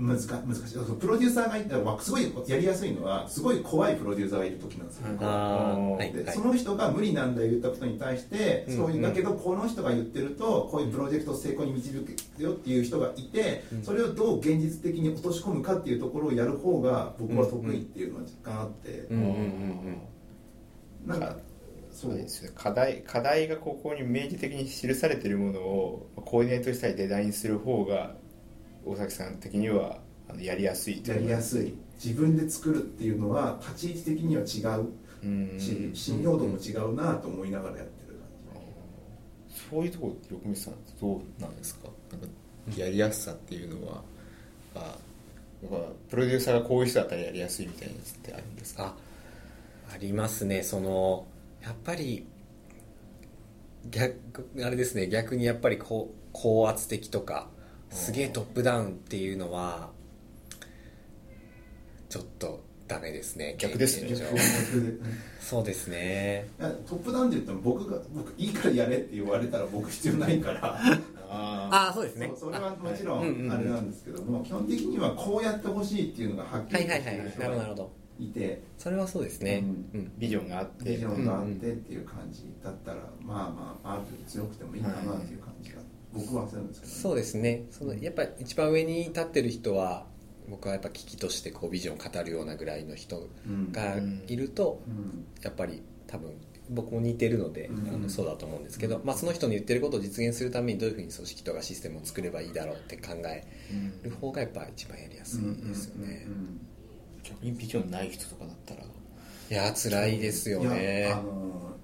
難か難しい。そうプロデューサーがいたらすごいやりやすいのはすごい怖いプロデューサーがいる時なんですよ、ああはいはい。でその人が無理なんだ言ったことに対して、うんそういうだけどこの人が言ってるとこういうプロジェクトを成功に導くよっていう人がいて、うん。それをどう現実的に落とし込むかっていうところをやる方が僕は得意っていうのは若干あって、うんうんうんなんかそう。ですね課題課題がここに明示的に記されているものをコーディネートしたりデザインする方が大崎さん的にはあのやりやすいとやりやすい。自分で作るっていうのは立ち位置的には違ううん。し信用度も違うなと思いながらやってる感そういうところって横道さんどうなんですか？なんかやりやすさっていうのはあやっぱプロデューサーがこういう人だったらやりやすいみたいなやつってあるんですか？あありますね。そのやっぱり逆あれですね。逆にやっぱりこう高圧的とかすげえトップダウンっていうのはちょっとダメですね逆ですね。そうですね。トップダウンで言っても僕が僕いいからやれって言われたら僕必要ないから。あああそうですね。それはもちろんうんうんん。あれなんですけども基本的にはこうやってほしいっていうのがはっきりしてる人がいて。それはそうですね。ううん。ビジョンがあって。ビジョンがあってっていう感じだったらまあまあある程度強くてもいいかなっていう感僕はするんですけどね。そうですね。そのやっぱり一番上に立ってる人は僕はやっぱ危機としてこうビジョンを語るようなぐらいの人うん。がいるとうん。やっぱり多分僕も似てるので、うん。あのそうだと思うんですけど、まあ、その人の言ってることを実現するためにどういうふうに組織とかシステムを作ればいいだろうって考える方がやっぱ一番やりやすいですよね、うん。うん。うん逆にビジョンない人とかだったら。いや辛いですよいやねあの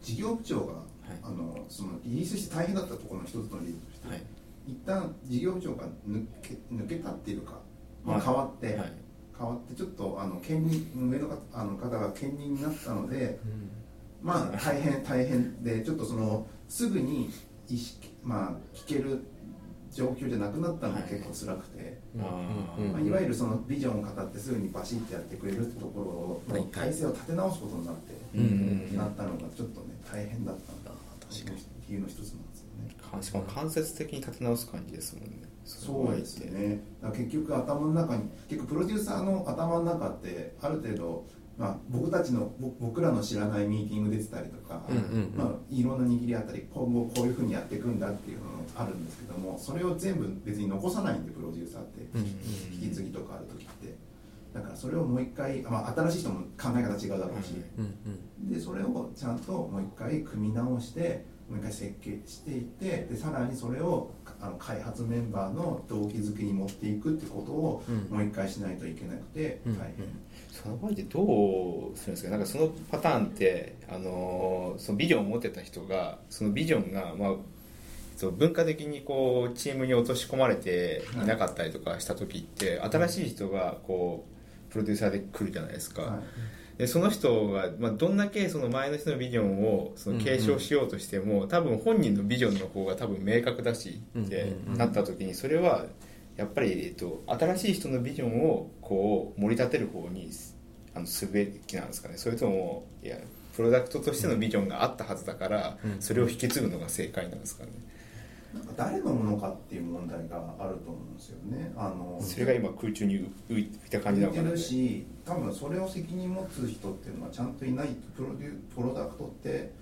事業部長が、あのそのリリースして大変だったところの一つの理由として、はい。一旦事業部長が抜け抜けたっていうか、まあ、はい変わって、はい。変わってちょっとあの兼任上の方あの方が兼任になったので、まあ大変大変でちょっとそのすぐに意識まあ聞ける状況じゃなくなったのが結構辛くて。うんあー。うんまあ、いわゆるそのビジョンを語ってすぐにバシッてやってくれるってところの体制を立て直すことになって、うんうんうん。なったのがちょっとね大変だったんだ確かにっていうの一つなんですよね。かしかも間接的に立て直す感じですもんね。そうですね。結局頭の中に結構プロデューサーの頭の中ってある程度、まあ、僕たちのぼ僕らの知らないミーティング出てたりとか、まあ、いろんな握りあったり今後こういうふうにやっていくんだっていうのもあるんですけどもそれを全部別に残さないんでプロデューサーって、うん。引き継ぎとかある時ってだからそれをもう一回、まあ、新しい人も考え方違うだろうし、うんうんでそれをちゃんともう一回組み直してもう一回設計していってでさらにそれをあの開発メンバーの動機づけに持っていくってことをうん。もう一回しないといけなくてうん大変、その場合でどうするんですか？なんかそのパターンってあのそのビジョンを持ってた人がそのビジョンが、まあ、そう文化的にこうチームに落とし込まれていなかったりとかした時って、新しい人がこうプロデューサーで来るじゃないですか、はい。でその人が、まあ、どんだけその前の人のビジョンをその継承しようとしても、多分本人のビジョンの方が多分明確だしってうんうんうん。なった時にそれはやっぱり、えっと、新しい人のビジョンをこう盛り立てる方にあのすべきなんですかね。それともいやプロダクトとしてのビジョンがあったはずだから、うん。それを引き継ぐのが正解なんですかね、誰のものかっていう問題があると思うんですよね。あのそれが今空中に浮いた感じなのかな。し多分それを責任持つ人っていうのはちゃんといないとプロデュプロダクトって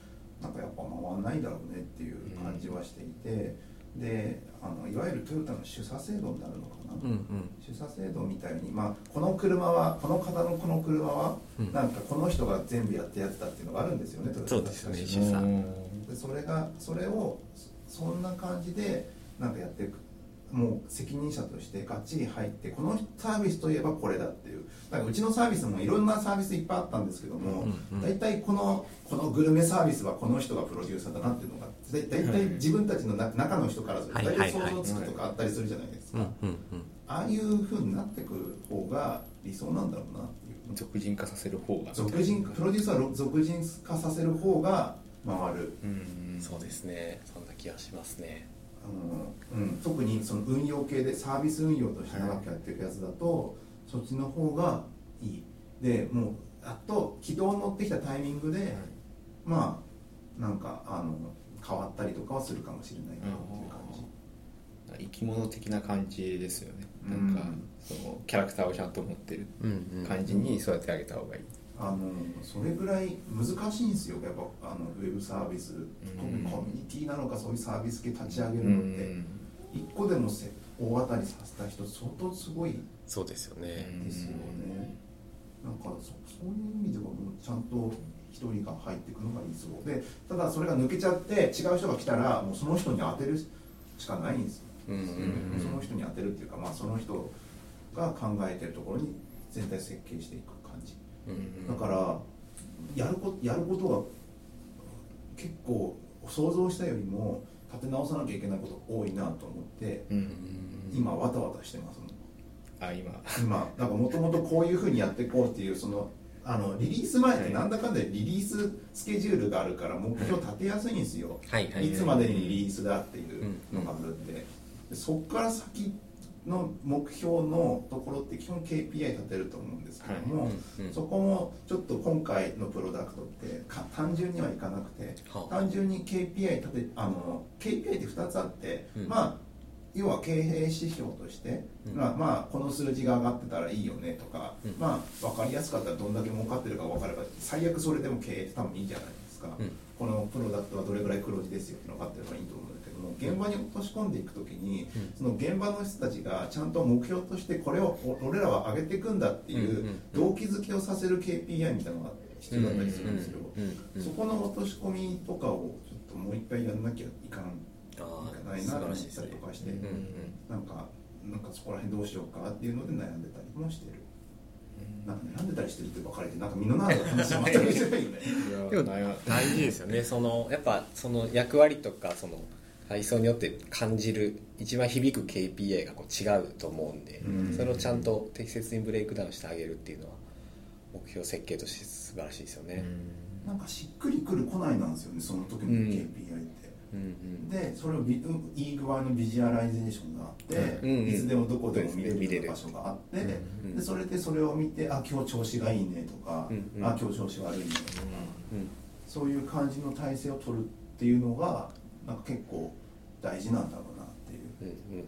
なんかやっぱ回んないだろうねっていう感じはしていて、であのいわゆるトヨタの主査制度になるのかな、うんうん。主査制度みたいに、まあ、この車はこの方のこの車は、うん。なんかこの人が全部やってやってたっていうのがあるんですよねトヨタそうですね主査。でそれがそれをそそんな感じでなんかやっていくもう責任者としてがっちり入ってこのサービスといえばこれだっていう。だからうちのサービスもいろんなサービスいっぱいあったんですけども、うんうん大体このこのグルメサービスはこの人がプロデューサーだなっていうのがだ大体自分たちのな中の人からするとはい大体想像つくとかあったりするじゃないですか、うんうんうん。ああいうふうになってくる方が理想なんだろうなっていう。俗人化させる方が。俗人プロデューサーを俗人化させる方が回る。うんそうですね。そんな気がしますね。あの、うん、特にその運用系でサービス運用として長くやっていくやつだと、そっちの方がいい。でもうやっと軌道に乗ってきたタイミングで、まあなんかあの変わったりとかはするかもしれないなっていう感じ、生き物的な感じですよね、うんなん。かそのキャラクターをちゃんと持ってるうんうん。感じに育ててあげた方がいい、あのそれぐらい難しいんですよ。やっぱあのウェブサービス、特にコミュニティなのかそういうサービス系立ち上げるのって、一個でもせ大当たりさせた人相当すごい。そうですよね。ですよね、なんかそそういう意味ではちゃんと一人が入っていくのが理想で。ただそれが抜けちゃって違う人が来たらもうその人に当てるしかないんですよ、その人に当てるっていうか、まあ、その人が考えてるところに全体設計していくだからやるこやることが結構想像したよりも立て直さなきゃいけないこと多いなと思って今わたわたしてます。あ今。今。なんかもともとこういうふうにやっていこうっていうそのあのリリース前ってなんだかんだでリリーススケジュールがあるから目標立てやすいんですよ、はいはいい。つまでにリリースだっていうのがあるんで。でそっから先の目標のところって基本 KPI 立てると思うんですけども、うんうん。そこもちょっと今回のプロダクトってか単純にはいかなくて、はあ。単純に KPI 立てあの KPI って2つあって、うん。まあ要は経営指標として、うん。まあ、まあこの数字が上がってたらいいよねとか、うん。まあ分かりやすかったらどんだけ儲かってるか分かれば最悪それでも経営って多分いいじゃないですか、うん。このプロダクトはどれぐらい黒字ですよって分かってればいいと思現場に落とし込んでいくときに、うん。その現場の人たちがちゃんと目標としてこれをお俺らは上げていくんだっていう動機づけをさせる KPI みたいなのが必要だったりするんですよ、うんうんうんそこの落とし込みとかをちょっともう一回やんなきゃいかんあいかないなと思ったりとかして、うんうんなんかなんかそこら辺どうしようかっていうので悩んでたりもしてる、なんか悩んでたりしてるって分かれてなんか身の長い話は全くして ないよねでも悩大事ですよね。そのやっぱその役割とかその階層によって感じる一番響く KPI がこう違うと思うんで、うん。それをちゃんと適切にブレイクダウンしてあげるっていうのは目標設計として素晴らしいですよね、なんかしっくりくる来ないなんですよねその時の KPI って、うんうん。でそれをビうんいい具合のビジュアライゼーションがあって、うんうんいつでもどこでも見れるる場所があって、うんでそれでそれを見てあ今日調子がいいねとか、うんうん。あ今日調子悪いねとか、うんそういう感じの体制を取るっていうのがなんか結構大事なんだろうなっていう。うんうん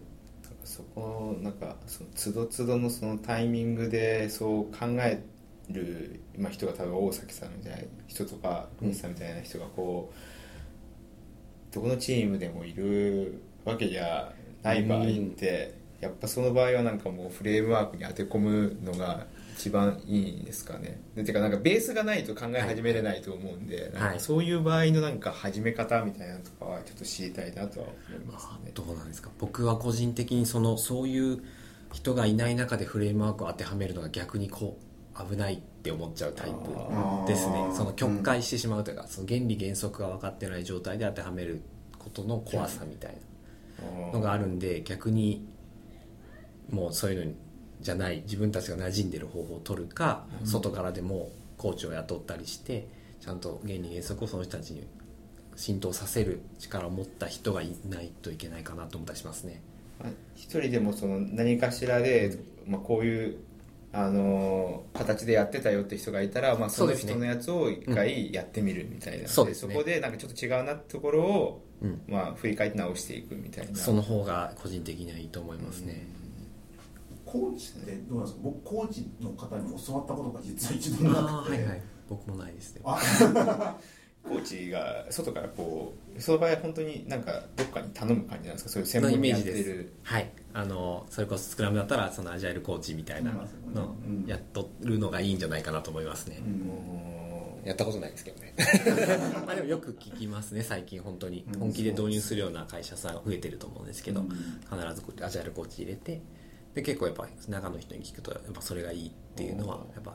そこなんかその都度都度のそのタイミングでそう考える、まあ、人が多分大崎さんみたいな人とか西さんみたいな人がこうどこのチームでもいるわけじゃない場合って、やっぱその場合はなんかもうフレームワークに当て込むのが一番いいんですかね。でてかなんかベースがないと考え始めれないと思うんで、なんかそういう場合のなんか始め方みたいなのとかはちょっと知りたいなとは思いますね。どうなんですか。僕は個人的にそのそういう人がいない中でフレームワークを当てはめるのが逆にこう危ないって思っちゃうタイプですね。その曲解してしまうというか、その原理原則が分かってない状態で当てはめることの怖さみたいなのがあるんで逆にもうそういうのじゃない自分たちが馴染んでる方法を取るか、外からでもコーチを雇ったりしてちゃんと原理原則をその人たちに浸透させる力を持った人がいないといけないかなと思ったりしますね。まあ一人でもその何かしらで、まあ、こういうあのー形でやってたよって人がいたら、まあ、その人のやつを一回やってみるみたいな、そうですね。そこでなんかちょっと違うなってところを、うん。まあ、振り返って直していくみたいな。その方が個人的にはいいと思いますね。コーチってどうなんですか？僕コーチの方に教わったことが実は一度なくて。あはいはい。僕もないですね。あ コーチが外からこうその場合は本当になんかどっかに頼む感じなんですか？そういう専門にやってメージです。る。はい。あのそれこそスクラムだったらそのアジャイルコーチみたいなのうんやっとるのがいいんじゃないかなと思いますね。うん。やったことないですけどね。まあでもよく聞きますね最近本当に。うん。本気で導入するような会社さんが増えてると思うんですけど、うん。必ずアジャイルコーチ入れてで結構やっぱ中の人に聞くとやっぱそれがいいっていうのはやっぱ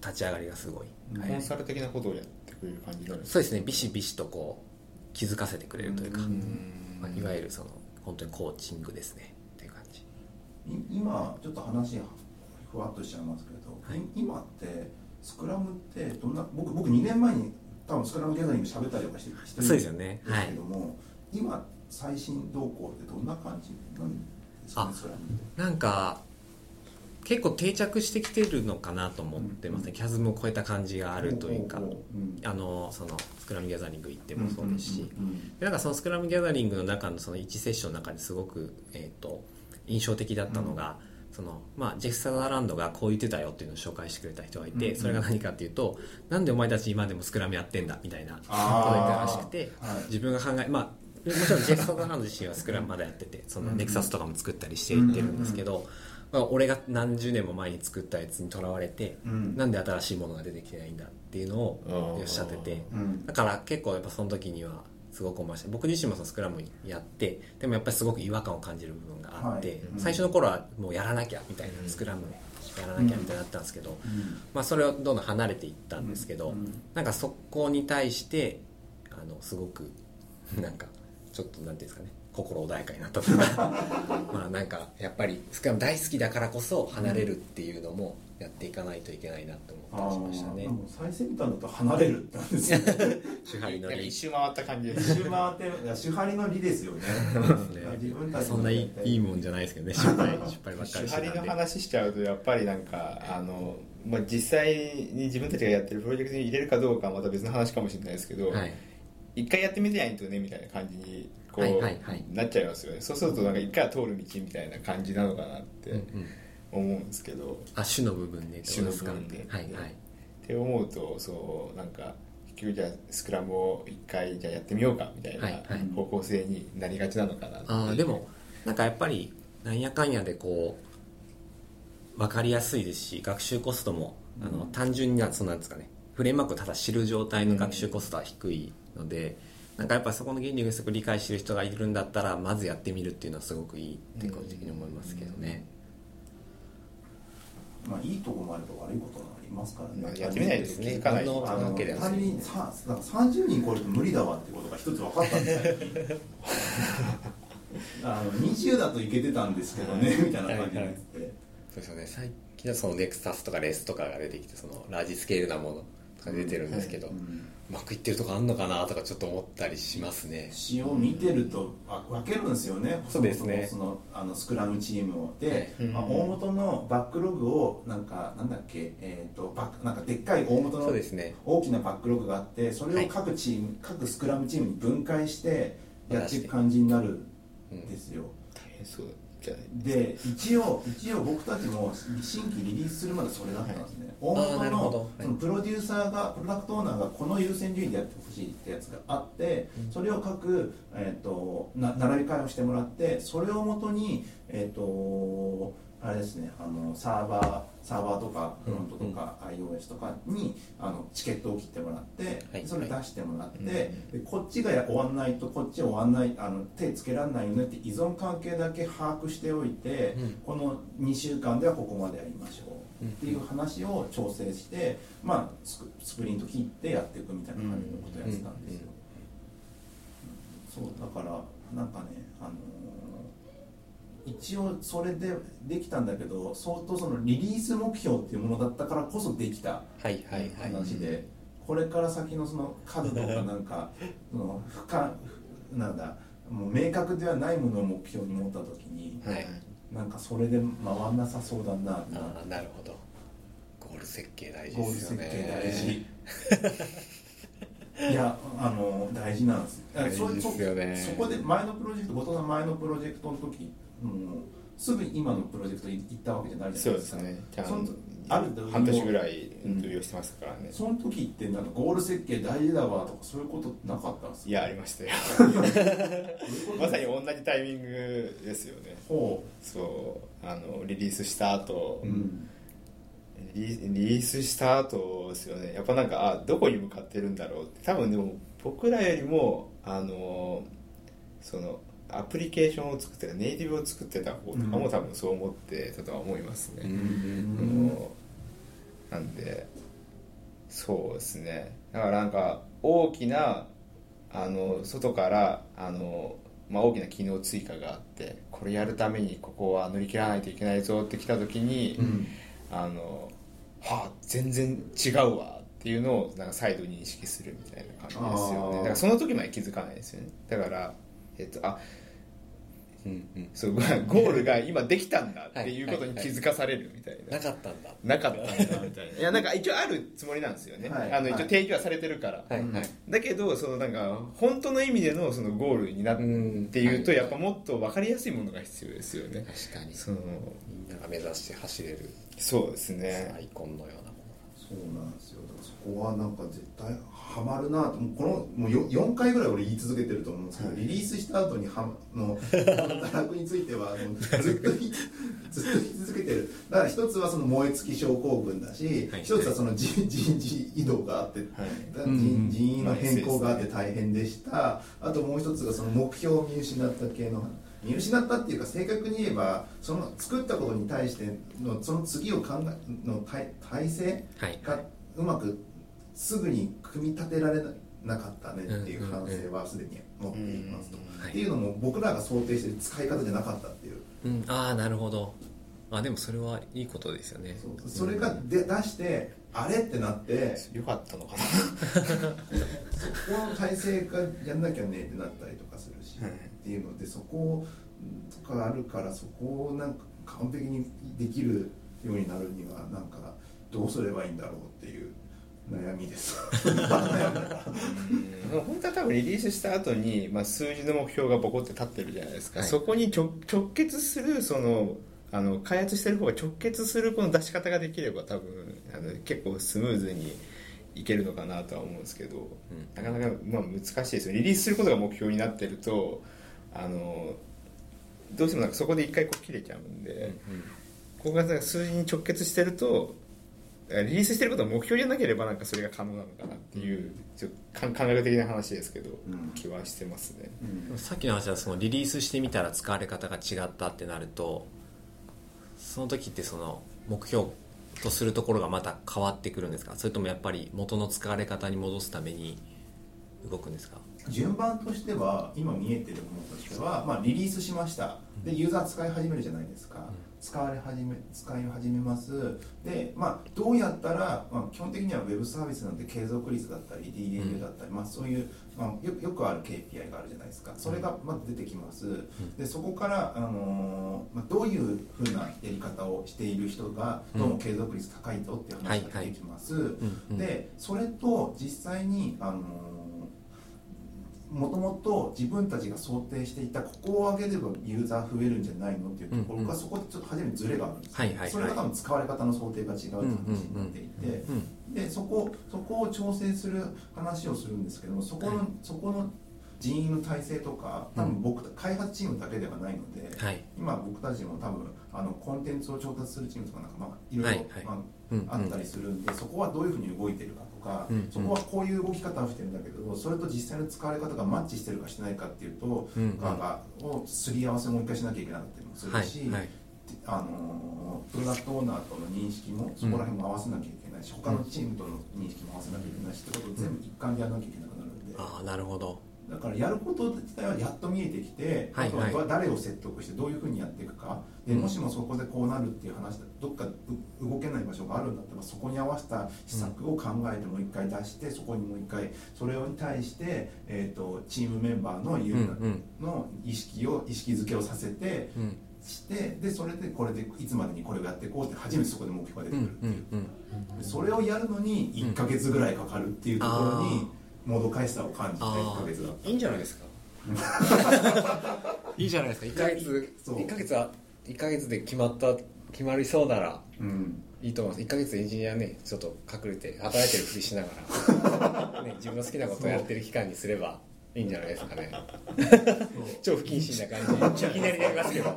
立ち上がりがすごい、うん。はい。コンサル的なことをやってくれる感じになるんですそうですねビシビシとこう気づかせてくれるというか、うん。まあ、いわゆるその本当にコーチングですね。っていう感じ。い今ちょっと話ふわっとしちゃいますけど、はい。い今ってスクラムってどんな僕僕2年前に多分スクラムギャザリング喋ったりとかしてしてるんそうですよね。ですけども、今最新動向ってどんな感じ？なんですかねあなんか結構定着してきてるのかなと思ってますね、キャズムを超えた感じがあるというか、うん。あのそのスクラムギャザリング行ってもそうですし、うんなんかそのスクラムギャザリングの中のその1セッションの中ですごく、えー、と印象的だったのが、そのまあ、ジェフ・サザーランドがこう言ってたよっていうのを紹介してくれた人がいて、うんうんそれが何かっていうとなんでお前たち今でもスクラムやってんだみたいなことを言ったらしくて、はい。自分が考えまあもちろんジェフ・サザーランド自身はスクラムまだやっててそのネクサスとかも作ったりしていってるんですけど、まあ、俺が何十年も前に作ったやつにとらわれて、うん。なんで新しいものが出てきてないんだっていうのをおっしゃってて、うん。だから結構やっぱその時にはすごく思いました。僕自身もそのスクラムやってでもやっぱりすごく違和感を感じる部分があって、はい。うん。最初の頃はもうやらなきゃみたいな、スクラムやらなきゃみたいになったんですけど、うん。まあ、それをどんどん離れていったんですけど、うん。なんかそこに対してあのすごくなんかちょっとなんていうんですかね心穏やかになったとか。まあなんかやっぱりスクラム大好きだからこそ離れるっていうのもやっていかないといけないなと思ったりしましたね。最先端だと離れるってなんですよね。手張り。のリなんか一周回った感じです一周回っていや手張りの利ですよね。自分たちのそんないいいいもんじゃないですけどね失敗。失敗ばっかりしてたんで話しちゃうとやっぱりなんかあの、まあ、実際に自分たちがやってるプロジェクトに入れるかどうかはまた別の話かもしれないですけど、はい一回やってみてないとねみたいな感じにこう、はいはいはい。なっちゃいますよね。そうするとなんか一回は通る道みたいな感じなのかなって思うんですけど、あ主の部分でってことですか？主の部分で。はいはい。って思うとそうなんか結局じゃあスクラムを一回じゃあやってみようかみたいない方向性になりがちなのかなっていう。あーでもなんかやっぱりなんやかんやでこう分かりやすいですし学習コストもあの単純になそうなんですかね。フレームワークをただ知る状態の学習コストは低いので、なんかやっぱそこの原理をすごく理解してる人がいるんだったらまずやってみるっていうのはすごくいいって個人的に思いますけどね、まあいいとこもあれば悪いこともありますからね、まあやってみないと気づかない。ですねあの単にさなんか30人超えると無理だわってことが一つ分かったんで。す よあの20だといけてたんですけどねみたいな感じになって。て、そうですよね。最近はそのネクサスとかレスとかが出てきてそのラージスケールなもの。とか出てるんですけど、ううんまくいってるとこあんのかなとかちょっと思ったりしますね。詩を見てるとあ分けるんですよね。そうですね。そのあのスクラムチームをで、うん。まあ、大元のバックログをなんかなんだっけ、えー、とバックなんかでっかい大元のそうですね。大きなバックログがあってそれを各チーム、各スクラムチームに分解してやっていく感じになるんですよ、大変そう。じゃないで一応一応僕たちも新規リリースするまでそれだったんです。ね、大あーな元のそのプロデューサーがプロダクトオーナーがこの優先順位でやってほしいってやつがあって、それを各、えー、とな並び替えをしてもらってそれをもとにえっ、とあれですねあのサーバーサーバーとかフロントとか iOS とかにあのチケットを切ってもらって、はい。それ出してもらって、うんでこっちが終わんないとこっち終わんないあの手つけられないよねって依存関係だけ把握しておいて、うん。この2週間ではここまでやりましょうっていう話を調整して、まあ、スクスプリント切ってやっていくみたいな感じのことをやってたんですよ、そうだからなんかねあのー一応それでできたんだけど相当そのリリース目標っていうものだったからこそできたはいはいはい。話で、これから先のその数とかなんか その不可なんだもう明確ではないものを目標に持った時に、はいなんかそれで回んなさそうだなああなるほど。ゴール設計大事ゴールですよ設計ね大事。いやあの大事なんです。大事ですよね。そそこで前のプロジェクト後藤さん前のプロジェクトの時もうすぐ今のプロジェクト行ったわけじゃないじゃないですか。そうですねある半年ぐらい運用してますからね、その時ってなんかゴール設計大事だわとかそういうことなかったんですいやありましたよ。まさに同じタイミングですよね。ほそうあのリリースした後、う、うん、リリリースした後ですよね。やっぱなんかあどこに向かってるんだろうって。多分でも僕らよりもあのそのアプリケーションを作ってたネイティブを作ってた方とかも多分そう思ってたとは思いますね、うんあのなんでそうですね。だからなんか大きなあの外からあの、まあ、大きな機能追加があってこれやるためにここは乗り切らないといけないぞって来た時に、うん。あのはあ全然違うわっていうのをなんか再度認識するみたいな感じですよね。だからその時まで気づかないですよね。だからえっとあうんうん。そうゴールが今できたんだっていうことに気づかされるみたいな。なかったんだ。なかったんだ。みたいないやなんか一応あるつもりなんですよね、はい。あの一応はい。提供はされてるから、はいはい。だけどそのなんか本当の意味でのそのゴールになっていうとうん。やっぱもっと分かりやすいものが必要ですよね。確かに。そのみんなが目指して走れる。そうですね。アイコンのようなもそうなんですよ。だからそこはなんか絶対ハマるなと。もうこのもうよ4回ぐらい俺言い続けてると思うんですけど、リリースした後にはの 働くについてはもうずっと言い ずっと言い続けてる。だから一つはその燃え尽き症候群だし、はい。一つはその人 人事異動があって、はい。人人員の変更があって大変でした、あともう一つがその目標を見失った系の見失ったっていうか正確に言えばその作ったことに対してのその次を考えの体体制はい。がうまくすぐに組み立てられななかったねっていう反省はすでに持っていますと、はいっていうのも僕らが想定してる使い方じゃなかったっていう。うん、ああなるほど。あでもそれはいいことですよね。それがで出してあれってなってよかったのかな。そこの体制がやんなきゃねってなったりとかするし、はいっていうのでそことかあるからそこをなんか完璧にできるようになるにはなんかどうすればいいんだろうっていう悩みです。本当は多分リリースした後に、まあ、数字の目標がボコって立ってるじゃないですか、はい。そこに直直結するそのあの開発してる方が直結するこの出し方ができれば多分あの結構スムーズにいけるのかなとは思うんですけど、なかなか、まあ、難しいですよ。リリースすることが目標になってるとあのどうしてもなんかそこで一回こう切れちゃうんで、ここがなんか数字に直結してるとリリースしてることが目標じゃなければなんかそれが可能なのかなっていうちょっと感感覚的な話ですけど、ん。気はしてますね。さっきの話はそのリリースしてみたら使われ方が違ったってなるとその時ってその目標とするところがまた変わってくるんですか？それともやっぱり元の使われ方に戻すために動くんですか？順番としては今見えてるものとしては、まあ、リリースしました。でユーザー使い始めるじゃないですか、使われ始め使い始めます。で、まあ、どうやったら、まあ、基本的にはウェブサービスなんて継続率だったり DAU だったり、まあ、そういう、まあ、よよくある KPI があるじゃないですか。それがまず出てきます、でそこから、あのーまあ、どういうふうなやり方をしている人がどうも継続率高いぞっていう話が出てきます、でそれと実際に、あのーもともと自分たちが想定していたここを上げればユーザー増えるんじゃないのっていうところが、うんうんそこでちょっと初めてズレがあるんです、はいはいはい。それが多分使われ方の想定が違うって話になっていて、うんでそこそこを調整する話をするんですけどもそこの、はいそこの人員の体制とか多分僕、開発チームだけではないので、はい。今僕たちも多分あのコンテンツを調達するチームとかなんかまあいろいろ、はいはい。まあうんうんあったりするんで、そこはどういうふうに動いてるか。とか、うんそこはこういう動き方をしてるんだけどそれと実際の使われ方がマッチしてるかしてないかっていうと、うんうん。がをすり合わせをもう一回しなきゃいけなかったりもすはいるし、はいあのプロダクトオーナーとの認識もそこら辺も合わせなきゃいけないし、他のチームとの認識も合わせなきゃいけないしってことを全部一貫でやらなきゃいけなくなるんで。ああなるほどだからやること自体はやっと見えてきて、はいあとははい誰を説得してどういうふうにやっていくか。でうん。もしもそこでこうなるっていう話でどっかう動けない場所があるんだったらそこに合わせた施策を考えてもう一回出してそこにもう一回それに対して、えー、とチームメンバーのの意識を意識づけをさせてうん。してでそれでこれでいつまでにこれをやっていこうって初めてそこで目標が出うてくるんうんうんそれをやるのに1か月ぐらいかかるっていうところにもどかしさを感じてあー1か月だいいんじゃないですか？いいじゃないですか。1ヶ月そう。1ヶ月は1ヶ月で決まった決まりそうならうん。いいと思います。1ヶ月エンジニアねちょっと隠れて働いてるふりしながら、ね、自分の好きなことをやってる期間にすればいいんじゃないですかね。超不謹慎な感じ。いきなりなりますけど。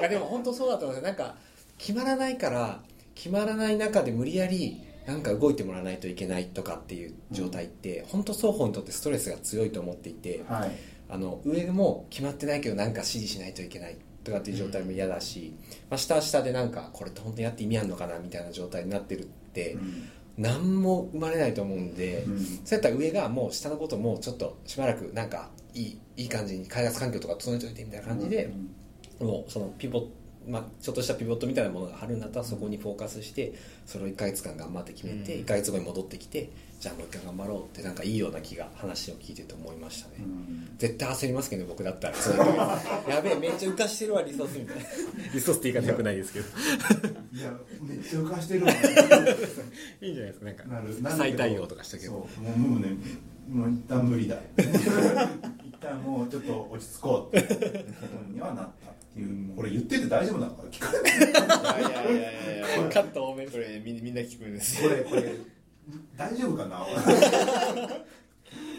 いやでも本当そうだと思いますなんか決まらないから決まらない中で無理やりなんか動いてもらわないといけないとかっていう状態って本当双方にとってストレスが強いと思っていてはい。あの上も決まってないけどなんか指示しないといけないとかっていう状態も嫌だし、まあ、下は下でなんかこれって本当にやって意味あるのかなみたいな状態になってるってうん。何も生まれないと思うんで、うん。そうやったら上がもう下のこともちょっとしばらくなんかいいいい感じに開発環境とか整えておいてみたいな感じで、もうそのピボットまあ、ちょっとしたピボットみたいなものがあるんだったらそこにフォーカスしてそれを1ヶ月間頑張って決めてうん。1ヶ月後に戻ってきてじゃあもう一回頑張ろうってなんかいいような気が話を聞いてて思いましたね、うん。絶対焦りますけどね僕だったら。やべえめっちゃ浮かしてるわリソースみたいな。リソースって言い方よくないですけど。いやめっちゃ浮かしてるわ。いいんじゃないですか。なんかなる再対応とかしたけど。もうもうねもう一旦無理だ。一旦もうちょっと落ち着こうってことにはなったっていう。これ言ってて大丈夫なのか聞かれない。いやいやいやいやカット多め。これみんみんな聞くんです。これこれ大丈夫かな？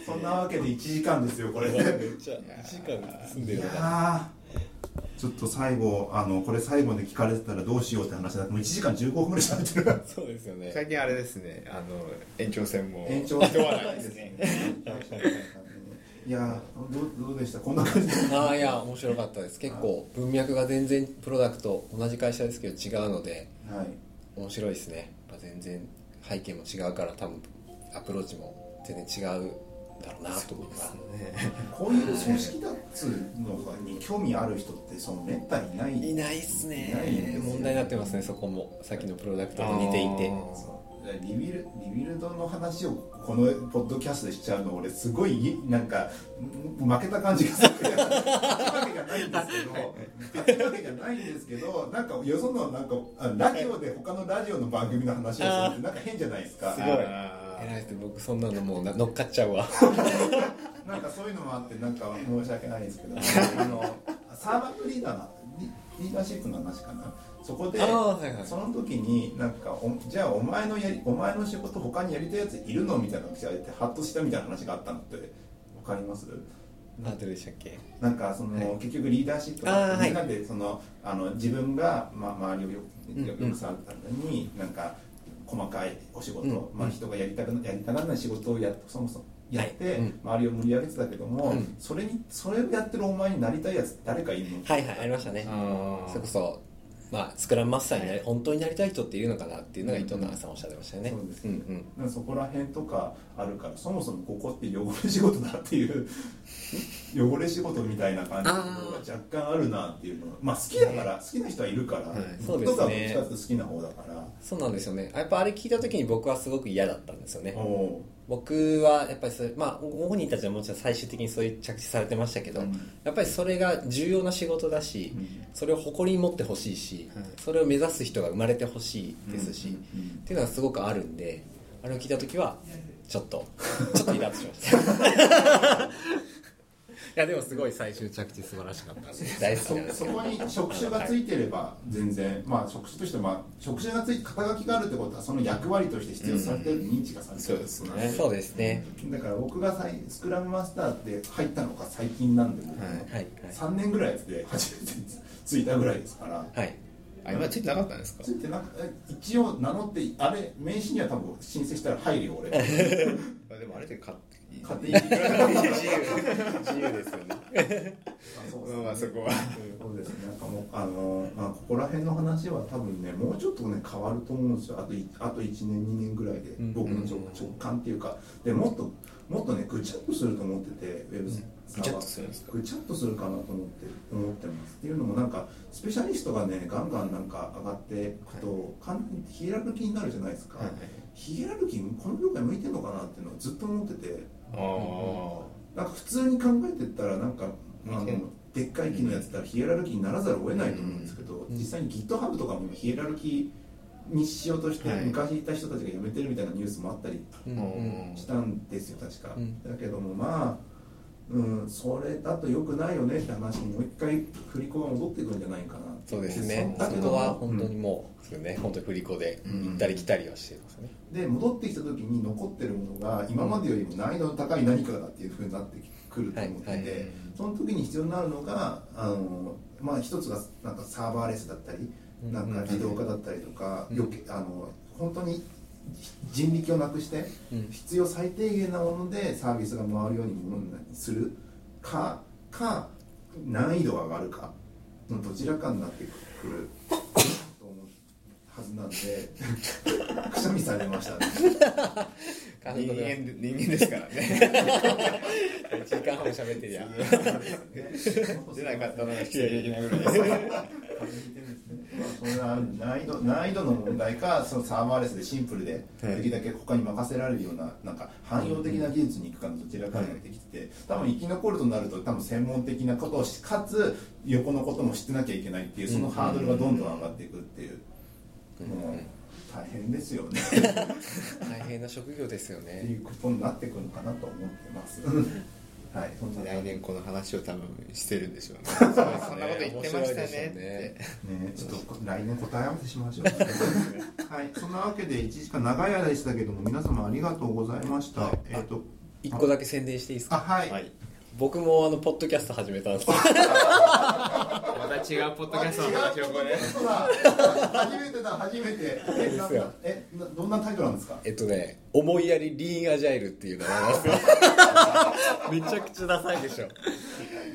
そんなわけで1時間ですよこれ。めっちゃ。1時間住んでいるのかやー。ちょっと最後あのこれ最後で聞かれてたらどうしようって話だ。もう1時間15分ぐらい喋ってる。そうですよね。最近あれですね。あの延長戦も。延長人 はないですねいやーどうどうでした？こんな感じ。ああいや面白かったです。結構文脈が全然プロダクト同じ会社ですけど違うのではい。面白いですね。やっぱ全然背景も違うから多分アプローチも全然違うだろうなと思います。こういう組織立つのに興味ある人ってそのめったにい。ないいないっすねね。問題になってますねそこも。さっきのプロダクトと似ていて。そうリビルリビルドの話をこのポッドキャストでしちゃうの俺すごいなんかん負けた感じがする。わけじゃないんですけど勝ちわけじゃないんですけどなんかよそのなんかあラジオで他のラジオの番組の話をするってなんか変じゃないですか。すごい。偉いですね僕そんなのもうな乗っかっちゃうわ。なんかそういうのもあってなんか申し訳ないですけどあのサーバントリーダーのリリーダーシップの話かなそこではいはい。その時になんかおじゃあお前のやりお前の仕事他にやりたいやついるのみたいなのが聞かれてハッとしたみたいな話があったのってわかります？あどれでしたっけ？なんかその、結局リーダーシップあーはい。みんなでそのあの自分が、ま、周りをようんよくされたのに、なんか細かいお仕事、うんまあ、人がやりたくなやりたがらない仕事をやそもそもやって、はい。うん。周りを盛り上げてたけども、うん。それにそれをやってるお前になりたいやつ誰かいるの？はいはいありましたね。それこそまあスクラムマスターになり、本当になりたい人っているのかなっていうのが伊藤永さんおっしゃってましたよね。そうですんうん。なんかそこら辺とかあるからそもそもここって汚れ仕事だっていう 汚れ仕事みたいな感じのが若干あるなっていうのはまあ好きだから、好きな人はいるから、はい。僕とかはどっちかっていうと好きな方だから。そうなんですよね。やっぱあれ聞いた時に僕はすごく嫌だったんですよね。おお僕はやっぱりそれまあご本人たちはもちろん最終的にそういう着地されてましたけど、うん。やっぱりそれが重要な仕事だし、うん。それを誇りに持ってほしいし、はい。それを目指す人が生まれてほしいですし、うんうんっていうのがすごくあるんであれを聞いた時はちょっと ちょっとイラッとしました。いやでもすごい最終着地素晴らしかった 大好きそなんですけど。そこに職種がついてれば全然、まあ職種としてまあ職種がついて肩書きがあるってことはその役割として必要とされてる、認知がされてるそうですね。そうですね。だから僕がさいスクラムマスターって入ったのが最近なんで僕、はいはいはい。3年ぐらいで初めてついたぐらいですから。はい。あ今ついてなかったんですか？ついてなく一応名乗ってあれ名刺には多分申請したら入るよ俺。あでもあれで買って勝手に自由。自由ですよね。あそうですね。まあそこはそうですね。なんかもうあの、まあ、ここら辺の話は多分ねもうちょっとね変わると思うんですよ。あといあと1年2年ぐらいでうん。僕の直直感っていうか。でもっともっとねぐちゃっとすると思っててウェブぐちゃっとするんですか？ぐちゃっとするかなと思って思ってます。っていうのもなんかスペシャリストがねガンガンなんか上がっていくと、完全にヒエラルキーになるじゃないですか、はいヒエラルキーこの業界向いてるのかなっていうのをずっと思ってて。あなんか普通に考えてったらなんかあのでっかい機能やってたらヒエラルキーにならざるを得ないと思うんですけど、実際に GitHub とかも今ヒエラルキーにしようとして、はい。昔いた人たちが辞めてるみたいなニュースもあったりしたんですよ確か、うんだけどもまあうん、それだと良くないよねって話にもう一回振り子が戻ってくるんじゃないかなそうですね。そだけどこは本当にもう、そうね。本当に振り子で行ったり来たりはしてますね、で戻ってきた時に残ってるものが今までよりも難易度の高い何かだっていうふうになってくると思ってて、はいはい。その時に必要になるのがあの、まあ、一つがなんかサーバーレスだったりうんなんか自動化だったりとか、うん余計あの本当に人力をなくしてうん。必要最低限なものでサービスが回るようにものにするかか難易度が上がるかのどちらかになってくるなんでくしゃみされましたね。あ人間人間ですからね。1時間半も喋ってりゃ出なかったのが失礼的なぐらいですそれは難易度難易度の問題かそのサーバーレスでシンプルではいできるだけ他に任せられるようななんか汎用的な技術に行くかのどちらかになってきてて多分生き残るとなると多分専門的なことをしかつ横のことも知ってなきゃいけないっていうそのハードルがどんどん上がっていくっていうもう大変ですよね。大変な職業ですよってねいうことになってくるのかなと思ってます。はいそんな来年この話を多分してるんでしょうね。そんなこと言ってましたね。ね。ね、ちょっと来年答え合わせしましょう。はい、そんなわけで1時間長い間でしたけども、皆様ありがとうございました。えっ、と、1個だけ宣伝していいですあ、かはい。はい僕もあのポッドキャスト始めたんです。また違うポッドキャストの話をこれ。そうだ初めてだ、初めて。え、どんなタイトルなんですか？えっとね思いやりリーンアジャイルっていう名前なんです。よめちゃくちゃダサいでしょ。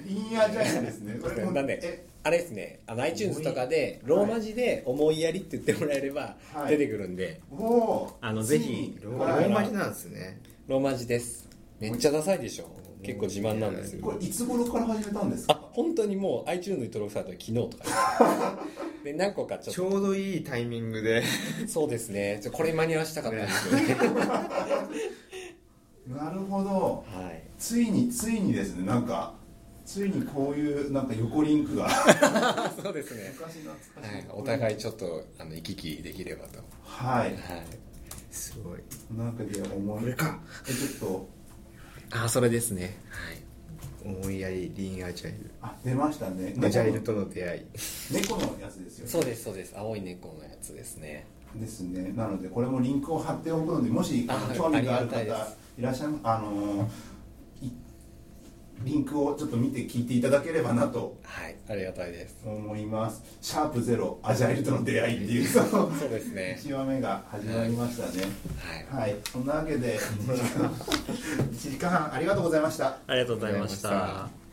インアジャイルですね。これもなんでえ、あれですね。あの iTunes とかでローマ字で「思いやり」って言ってもらえればはい。出てくるんで、おーあのぜひローマ字なんですね。ローマ字です。めっちゃダサいでしょ結構自慢なんですよ。これいつ頃から始めたんですあか本当にもう iTunes に登録されたの昨日とかで 何個かちょっちょうどいいタイミングで。とそうですね。ちょこれ間に合わせたかったんですよね。なるほど。はい。ついについにですね。なんかついにこういうなんか横リンクが。そうですね、昔懐かしい、はい、お互いちょっとあの行き来できればと。はい。はい。すごい。なんかで思いこれか。えちょっとあそれですね。思いやりリンアジャイル。あ出ましたね。アジャイルとの出会い。猫のやつですよね。そうですそうです。青い猫のやつですね。ですね。なのでこれもリンクを貼っておくのでもし興味がある方いいらっしゃいあのいリンクをちょっと見て聞いていただければなとはいありがたいです。思います「シャープゼロアジャイルとの出会い」っていう。そ のそうですね。1話目が始まりましたね。はい。はい、そんなわけで1時間1時間半ありがとうございました。ありがとうございました